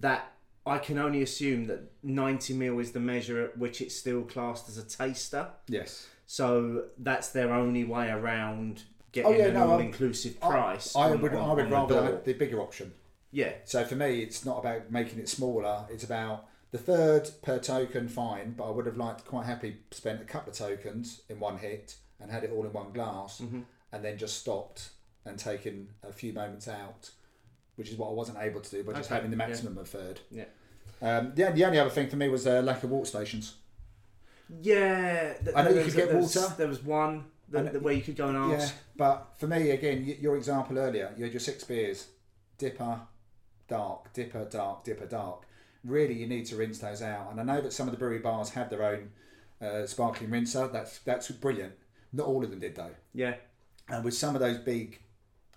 that I can only assume that 90 mil is the measure at which it's still classed as a taster. Yes. So that's their only way around getting Oh, yeah, an no, all-inclusive price. I, I on- would on- I would the rather door. the bigger option. Yeah, So for me, it's not about making it smaller. It's about the third per token, fine. But I would have liked quite happy spent a couple of tokens in one hit and had it all in one glass, Mm-hmm. and then just stopped and taken a few moments out, which is what I wasn't able to do by just Okay, having the yeah. maximum of third. Yeah. Um, the, the only other thing for me was uh, lack of water stations. Yeah, th- I know you could get there was- water. There was one that, that where you could go and ask. Yeah, but for me, again, y- your example earlier, you had your six beers, dipper, dark, dipper, dark, dipper, dark. Really, you need to rinse those out. And I know that some of the brewery bars have their own uh, sparkling rinser. That's that's brilliant. Not all of them did though. Yeah, And with some of those big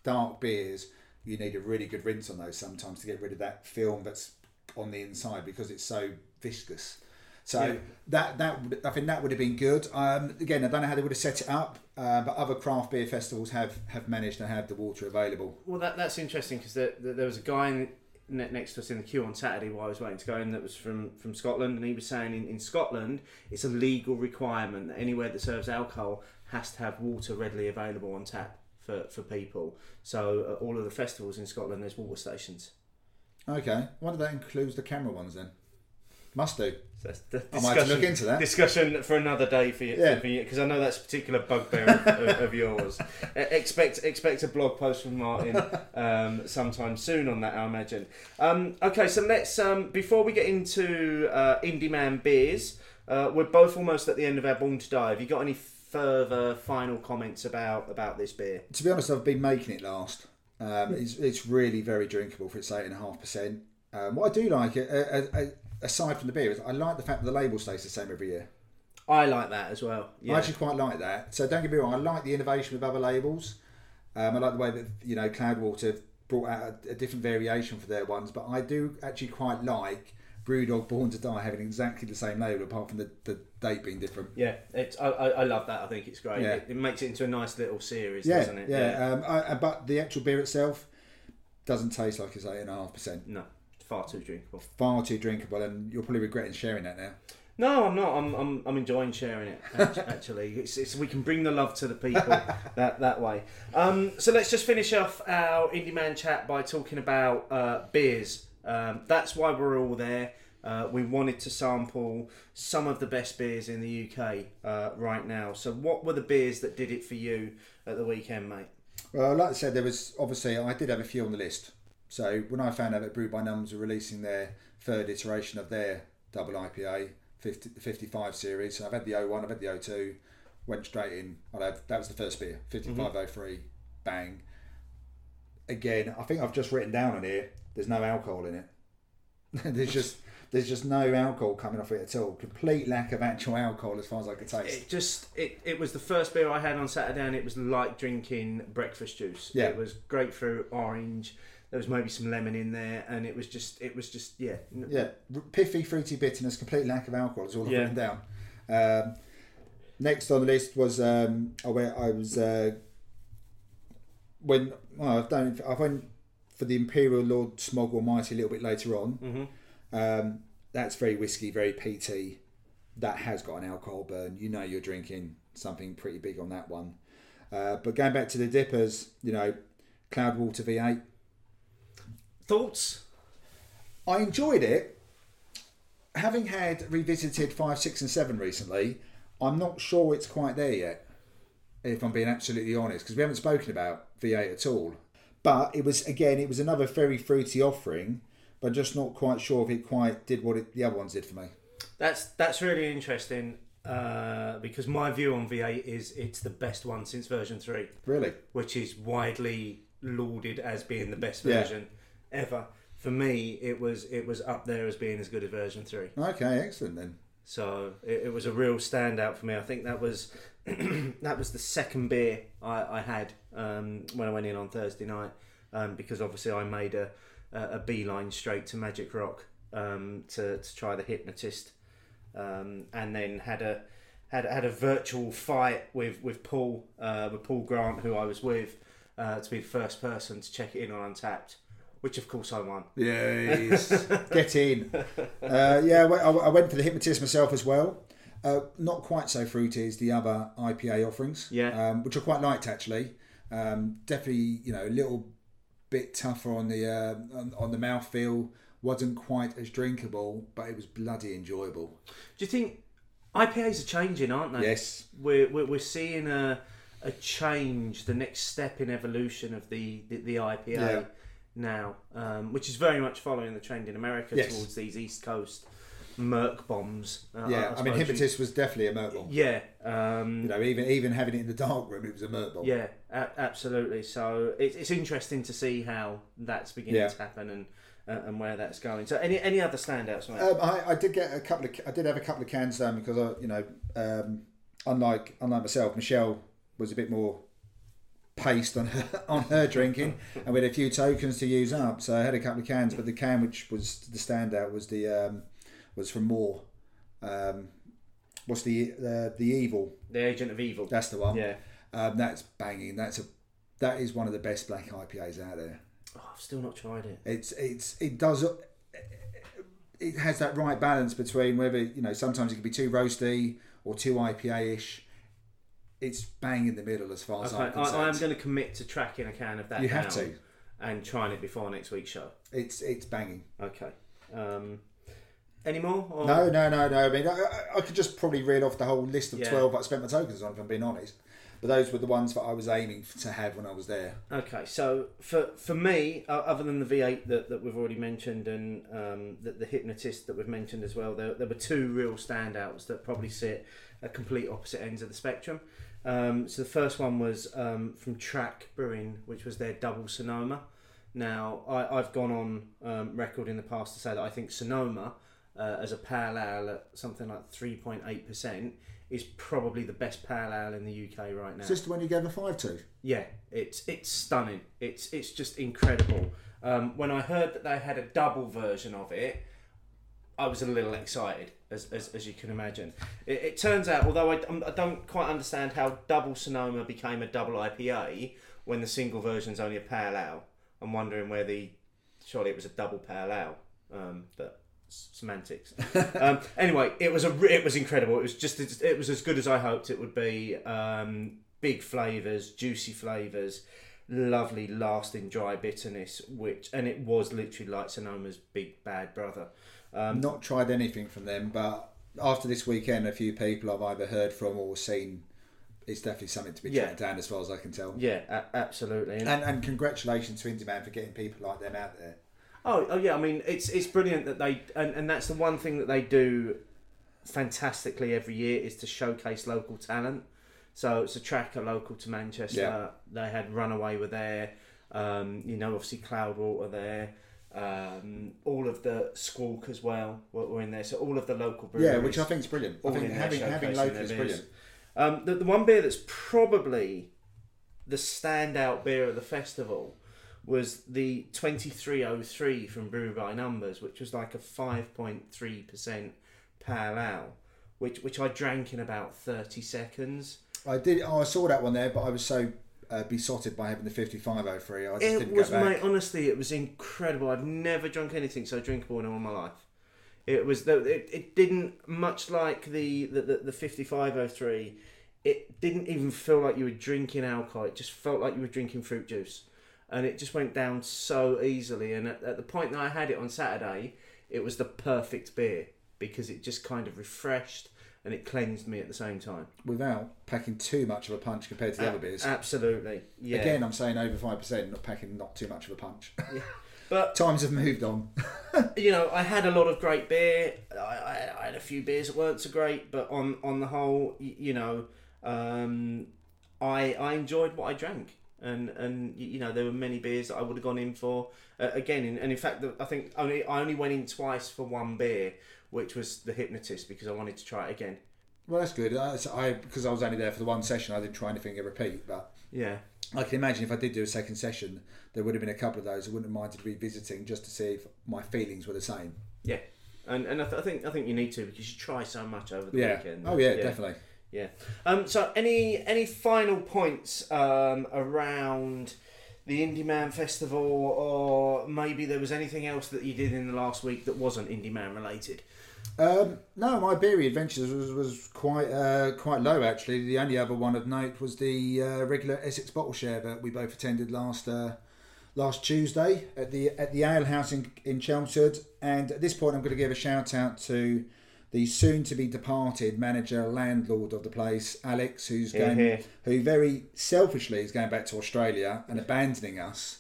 dark beers, you need a really good rinse on those sometimes to get rid of that film that's on the inside because it's so viscous. So Yeah. that that I think that would have been good. Um, again, I don't know how they would have set it up, uh, but other craft beer festivals have have managed to have the water available. Well, that that's interesting because there, there, was a guy in, next to us in the queue on Saturday while I was waiting to go in that was from, from Scotland, and he was saying in, in Scotland it's a legal requirement that anywhere that serves alcohol has to have water readily available on tap for, for people. So uh, all of the festivals in Scotland, there's water stations. Okay, wonder that includes the camera ones then. Must do. So that's the I might have to look into that. Discussion for another day for you, Yeah. because I know that's a particular bugbear of, of, of yours. Uh, expect expect a blog post from Martin um, sometime soon on that, I imagine. Um, okay, so let's um, before we get into uh, Indy Man beers, uh, we're both almost at the end of our Born to Die. Have you got any further final comments about about this beer? To be honest, I've been making it last. Um, it's, it's really very drinkable for its eight and a half percent. Um, what I do like, uh, uh, uh, aside from the beer, I like the fact that the label stays the same every year. I like that as well. Yeah. I actually quite like that. So don't get me wrong, I like the innovation with other labels. Um, I like the way that you know Cloudwater brought out a, a different variation for their ones, but I do actually quite like Brewdog Born to Die having exactly the same label, apart from the, the date being different. Yeah, it's I, I, love that. I think it's great. Yeah. It, it makes it into a nice little series, Yeah, doesn't it? yeah. Um, I, I- but the actual beer itself doesn't taste like it's eight and a half percent. No, far too drinkable. Far too drinkable, and you're probably regretting sharing that now. No, I'm not. I'm, I'm, I'm enjoying sharing it. Actually, it's, it's we can bring the love to the people that that way. Um, so let's just finish off our indy man chat by talking about uh, beers. Um, that's why we're all there. Uh, we wanted to sample some of the best beers in the UK uh, right now. So, what were the beers that did it for you at the weekend, mate? Well, like I said, there was obviously I did have a few on the list. So when I found out that Brew by Numbers were releasing their third iteration of their double IPA 50, 55 series, so I've had the 01, I've had the 02, went straight in. I'd have, that was the first beer, mm-hmm. 5503, bang. Again, I think I've just written down on here. There's no alcohol in it. there's just there's just no alcohol coming off it at all. Complete lack of actual alcohol as far as I could taste. It just it, it was the first beer I had on Saturday, and it was like drinking breakfast juice. Yeah. it was grapefruit, orange. There was maybe some lemon in there, and it was just it was just yeah. Yeah, piffy, fruity bitterness, complete lack of alcohol. Is all I've Yeah. written down. Um, next on the list was um, I went. I was uh, when well, I've done I went for the Imperial Lord Smog Almighty a little bit later on. Mhm. Um, that's very whiskey, very peaty. That has got an alcohol burn. You know you're drinking something pretty big on that one. Uh, but going back to the dippers, you know, Cloudwater V8. Thoughts? I enjoyed it. Having had revisited five, six, and seven recently, I'm not sure it's quite there yet. If I'm being absolutely honest, because we haven't spoken about V8 at all. But it was again, it was another very fruity offering, but just not quite sure if it quite did what it, the other ones did for me. That's that's really interesting uh, because my view on V8 is it's the best one since version three, Really, which is widely lauded as being the best Yeah. Ever. For me, it was it was up there as being as good as version three. okay, excellent then. So it, it was a real standout for me. I think that was that was the second beer I, I had um, when I went in on Thursday night um, because obviously I made a a a beeline straight to Magic Rock um, to to try the hypnotist um, and then had a had had a virtual fight with with Paul uh, with Paul Grant who I was with uh, to be the first person to check it in on Untappd, which of course I won. Yes, get in. Uh, yeah, I went- for the hypnotist myself as well. Uh, not quite so fruity as the other IPA offerings. Yeah. um, which I quite liked actually. Um, definitely, you know, a little bit tougher on the uh, on, on the mouthfeel. Wasn't quite as drinkable, but it was bloody enjoyable. Do you think IPAs are changing, aren't they? Yes. we're we're, we're seeing a a change, the next step in evolution of the the, the IPA Yeah. Now, um, which is very much following the trend in America Yes. towards these East Coast murk bombs. Uh, Yeah, I, mean, suppose you- hypnotist was definitely a murk bomb. Yeah, um, You know, even even having it in the dark room, it was a murk bomb. yeah, a- absolutely. So it's it's interesting to see how that's beginning Yeah. to happen and. Uh, and where that's going. So, any any other standouts. Um, I, I did get a couple of. I did have a couple of cans down because I, you know, um, unlike unlike myself, Michelle was a bit more paced on her on her drinking, and we had a few tokens to use up. So I had a couple of cans, but the can which was the standout was the um, was from Moor. Um, what's the uh, the evil? the Agent of Evil. That's the one. yeah. Um, that's banging. That's a that is one of the best black IPAs out there. Oh, I've still not tried it. It's it's it does it has that right balance between whether you know sometimes it can be too roasty or too IPA ish. It's bang in the middle as far as Okay, I'm I, I am going to commit to tracking a can of that. You have to. and trying it before next week's show. It's it's banging. Okay. Um, any more? Or? No, no, no, no. I mean, I, I- I could just probably read off the whole list of Yeah. twelve I spent my tokens on. If I'm being honest, but those were the ones that I was aiming to have when I was there. Okay, so for for me, uh, other than the V8 that, that we've already mentioned and um, the, the hypnotist that we've mentioned as well, there, there were two real standouts that probably sit at complete opposite ends of the spectrum. Um, so the first one was um, from Track Brewing, which was their double Sonoma. Now I, I've gone on um, record in the past to say that I think Sonoma, uh, as a pale ale at something like three point eight percent, is probably the best pale ale in the UK right now. This the one you gave a five to? Yeah, it's it's stunning. It's it's just incredible. Um, when I heard that they had a double version of it, I was a little excited, as, as, as you can imagine. It, it turns out, although I, I don't quite understand how double Sonoma became a double IPA when the single version's only a pale ale, I'm wondering where the surely it was a double pale ale. Um, but semantics. um, anyway, it was a it was incredible. It was just as- it was as good as I hoped it would be. Um, big flavors, juicy flavors, lovely lasting dry bitterness, which and it was literally like Sonoma's big bad brother. Um, Not tried anything from them, but after this weekend, a few people I've either heard from or seen. It's definitely something to be Yeah. chatted down as far as I can tell. yeah, a- absolutely. And- And, congratulations to Indy Man for getting people like them out there. Oh, oh yeah. I mean, it's it's brilliant that they and, and that's the one thing that they do fantastically every year is to showcase local talent. So it's a tracker local to Manchester. Yeah. They had Runaway were there. Um, you know, obviously Cloudwater there. Um, all of the Squawk as well were, were in there. So all of the local breweries. Yeah, which I think is brilliant. I think in having having local is brilliant. Um, the, the one beer that's probably the standout beer of the festival was the 2303 from Brew by Numbers, which was like a 5.3% pale ale, which, which I drank in about 30 seconds. I did. Oh, I saw that one there, but I was so uh, besotted by having the fifty-five oh three. I just It didn't was, go back. mate, honestly, it was incredible. I've never drunk anything so drinkable in all my life. It was, the, it, it didn't, much like the, the, the, the 5503, it didn't even feel like you were drinking alcohol. It just felt like you were drinking fruit juice. And it just went down so easily. And at, at the point that I had it on Saturday, it was the perfect beer because it just kind of refreshed and it cleansed me at the same time. without packing too much of a punch compared to the other beers. Absolutely. Yeah. Again, I'm saying over five percent, not packing not too much of a punch. Yeah. But Times have moved on. you know, I had a lot of great beer. I, I, I had a few beers that weren't so great, but on on the whole, y- you know, um, I I enjoyed what I drank, and and you know there were many beers that I would have gone in for uh, again, and, and in fact, the- I think only I only went in twice for one beer, which was the Hypnotist because I wanted to try it again. Well, that's good. I, I because I was only there for the one session, I didn't try anything a repeat. But Yeah, I can imagine if I did do a second session, there would have been a couple of those I wouldn't have minded revisiting just to see if my feelings were the same. yeah, and and I, th- I think I think you need to because you try so much over the Yeah. weekend. Oh yeah, definitely. Yeah. Um, so, any any final points um, around the Indy Man Festival, or maybe there was anything else that you did in the last week that wasn't Indy Man related? Um, no, my beery adventures was, was quite uh, quite low actually. The only other one of note was the uh, regular Essex bottle share that we both attended last uh, last Tuesday at the at the Ale House in, in Chelmsford. And at this point, I'm going to give a shout out to the soon to be departed manager landlord of the place, Alex, who's going here. who very selfishly is going back to Australia and abandoning us.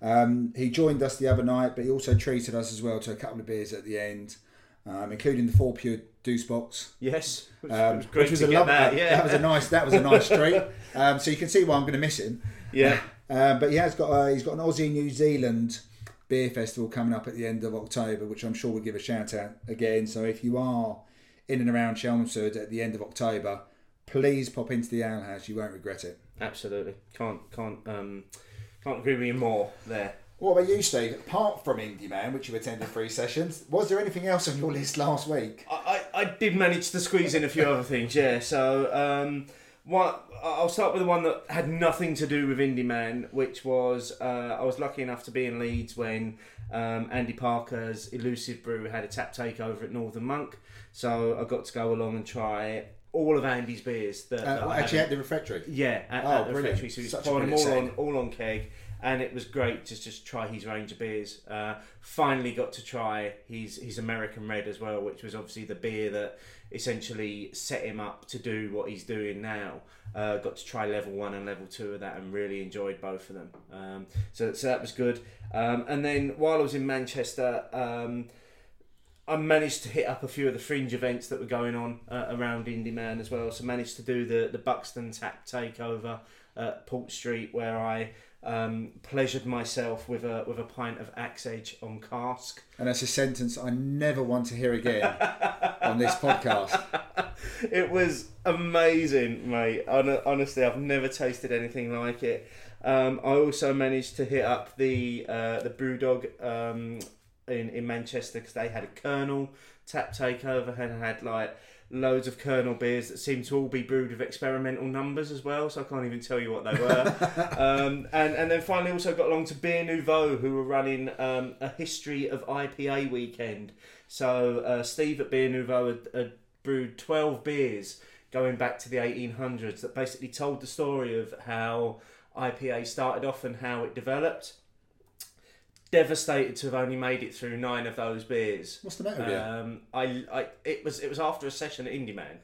Um, he joined us the other night, but he also treated us as well to a couple of beers at the end, um, including the four pure deuce box. Yes, which, Um, was which was a lovely, that. Yeah, that was a nice, that was a nice treat. Um, so you can see why I'm going to miss him. yeah, Um, but he has got uh, he's got an Aussie New Zealand beer festival coming up at the end of October, which I'm sure we'll give a shout out again. So if you are in and around Chelmsford at the end of October, please pop into the Ale House. You won't regret it. absolutely. Can't can't um, can't agree with you more there. What about you, Steve? Apart from Indy Man, which you attended three sessions, was there anything else on your list last week? I, I I did manage to squeeze in a few other things, yeah. So, um, what I'll start with the one that had nothing to do with Indy Man, which was uh, I was lucky enough to be in Leeds when um, Andy Parker's Elusive Brew had a tap takeover at Northern Monk. So I got to go along and try all of Andy's beers. That, that Uh, I actually, at the refectory. yeah, at, Oh, at the brilliant. factory. So he's pouring them all on, all on keg, and it was great to just try his range of beers. Uh, finally got to try his his American Red as well, which was obviously the beer that essentially set him up to do what he's doing now. Uh, got to try level one and level two of that, and really enjoyed both of them. Um, so so that was good. Um, and then while I was in Manchester. Um, I managed to hit up a few of the fringe events that were going on uh, around Indy Man as well. So managed to do the the Buxton Tap takeover at Port Street, where I um, pleasured myself with a with a pint of Axe Edge on cask. And that's a sentence I never want to hear again on this podcast. It was amazing, mate. Hon- Honestly, I've never tasted anything like it. Um, I also managed to hit up the uh, the BrewDog um, in in Manchester because they had a Kernel tap takeover and had like loads of Kernel beers that seemed to all be brewed with experimental numbers as well. So I can't even tell you what they were. um, and and then finally also got along to Beer Nouveau who were running um, a history of IPA weekend. So uh, Steve at Beer Nouveau had, had brewed twelve beers going back to the 1800s that basically told the story of how IPA started off and how it developed. Devastated to have only made it through nine of those beers. What's the matter with you? Um, I, I, it was it was after a session at Indy Man,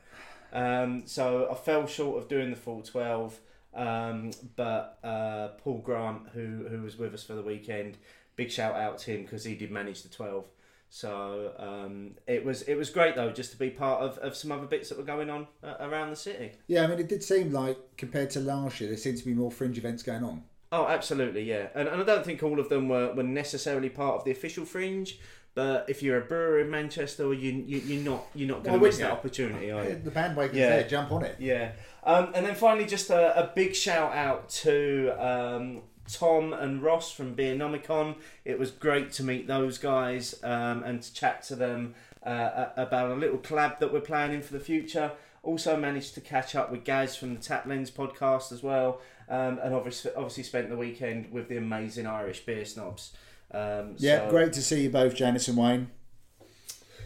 um, so I fell short of doing the full twelve. Um, but uh, Paul Grant, who who was with us for the weekend, big shout out to him because he did manage the twelve. So um, it was it was great though just to be part of, of some other bits that were going on uh, around the city. Yeah, I mean, it did seem like compared to last year, there seemed to be more fringe events going on. Oh, absolutely, yeah. And, and I don't think all of them were, were necessarily part of the official fringe. But if you're a brewer in Manchester, you, you you're not you're not going to Why miss that opportunity, are you? The bandwagon's Yeah. there, jump on it. Yeah. Um, and then finally, just a, a big shout out to um, Tom and Ross from Beernomicon. It was great to meet those guys um, and to chat to them uh, about a little collab that we're planning for the future. Also managed to catch up with Gaz from the Tap Lens podcast as well, um, and obviously obviously spent the weekend with the amazing Irish beer snobs. Um, Yeah, so- great to see you both, Janice and Wayne.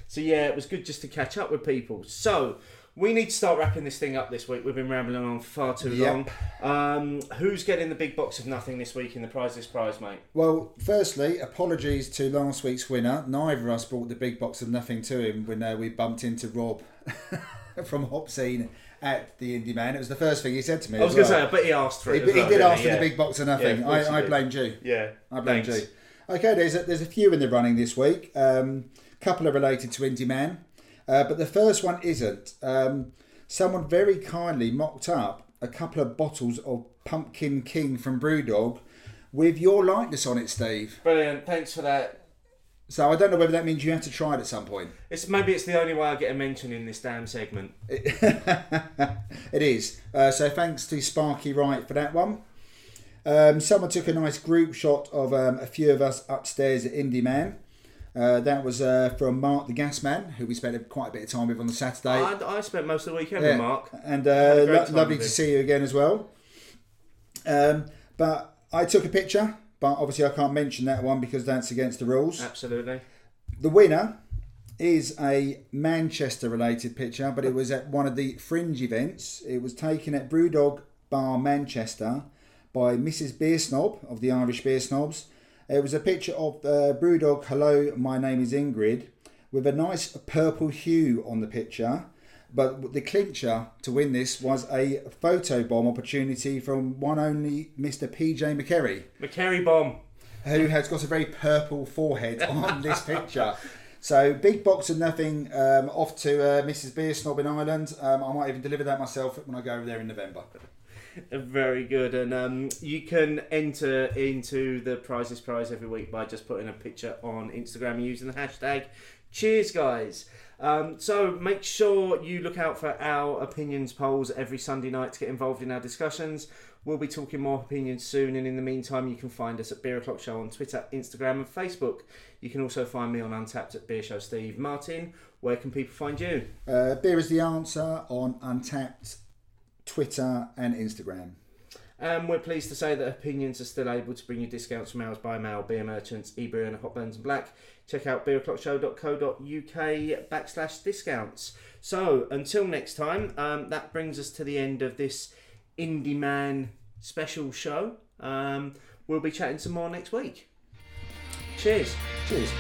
so yeah, it was good just to catch up with people. So we need to start wrapping this thing up this week. We've been rambling on far too Yep. long. Um, who's getting the big box of nothing this week in the prize this prize, mate? Well, firstly, apologies to last week's winner. Neither of us brought the big box of nothing to him when uh, we bumped into Rob from Hop Scene at the Indy Man. It was the first thing he said to me. I was going to well. say, I bet he asked for it. he as well, did ask for Yeah. the big box of Yeah, nothing. of I, I did. blamed you. Yeah, I blame thanks. you. Okay, there's a, there's a few in the running this week. Um, couple are related to Indy Man, uh, but the first one isn't. Um, someone very kindly mocked up a couple of bottles of Pumpkin King from Brewdog with your likeness on it, Steve. Brilliant. Thanks for that. So I don't know whether that means you have to try it at some point. It's maybe it's the only way I get a mention in this damn segment. it is. Uh, so thanks to Sparky Wright for that one. Um, someone took a nice group shot of um, a few of us upstairs at Indy Man. Uh, that was uh, from Mark the Gas Man, who we spent quite a bit of time with on the Saturday. I, I spent most of the weekend Yeah. with Mark. And uh, lo- lovely to see you again as well. Um, but I took a picture, but obviously I can't mention that one because that's against the rules. Absolutely. The winner is a Manchester related picture, but it was at one of the fringe events. It was taken at Brewdog Bar Manchester by Mrs. Beer Snob of the Irish Beer Snobs. It was a picture of uh, Brewdog Hello, my name is Ingrid, with a nice purple hue on the picture. But the clincher to win this was a photo bomb opportunity from one only Mr. PJ McCerry McCary Bomb. who has got a very purple forehead on this picture. So big box of nothing um, off to uh, Mrs. Beer Snob in Ireland. Um, I might even deliver that myself when I go over there in November. Very good, and um, you can enter into the prizes prize every week by just putting a picture on Instagram using the hashtag. Cheers, guys! Um, so make sure you look out for our opinions polls every Sunday night to get involved in our discussions. We'll be talking more opinions soon, and in the meantime, you can find us at Beer O'clock Show on Twitter, Instagram, and Facebook. You can also find me on Untappd at Beer Show Steve Martin. Where can people find you? Uh, beer is the answer on Untappd, Twitter, and Instagram. And we're pleased to say that Opinions are still able to bring you discounts from ours by mail, beer merchants, eBrew and Hop Burns and Black. Check out beeroclockshow.co.uk backslash discounts. So until next time, um, that brings us to the end of this Indy Man special show. Um, we'll be chatting some more next week. Cheers. Cheers.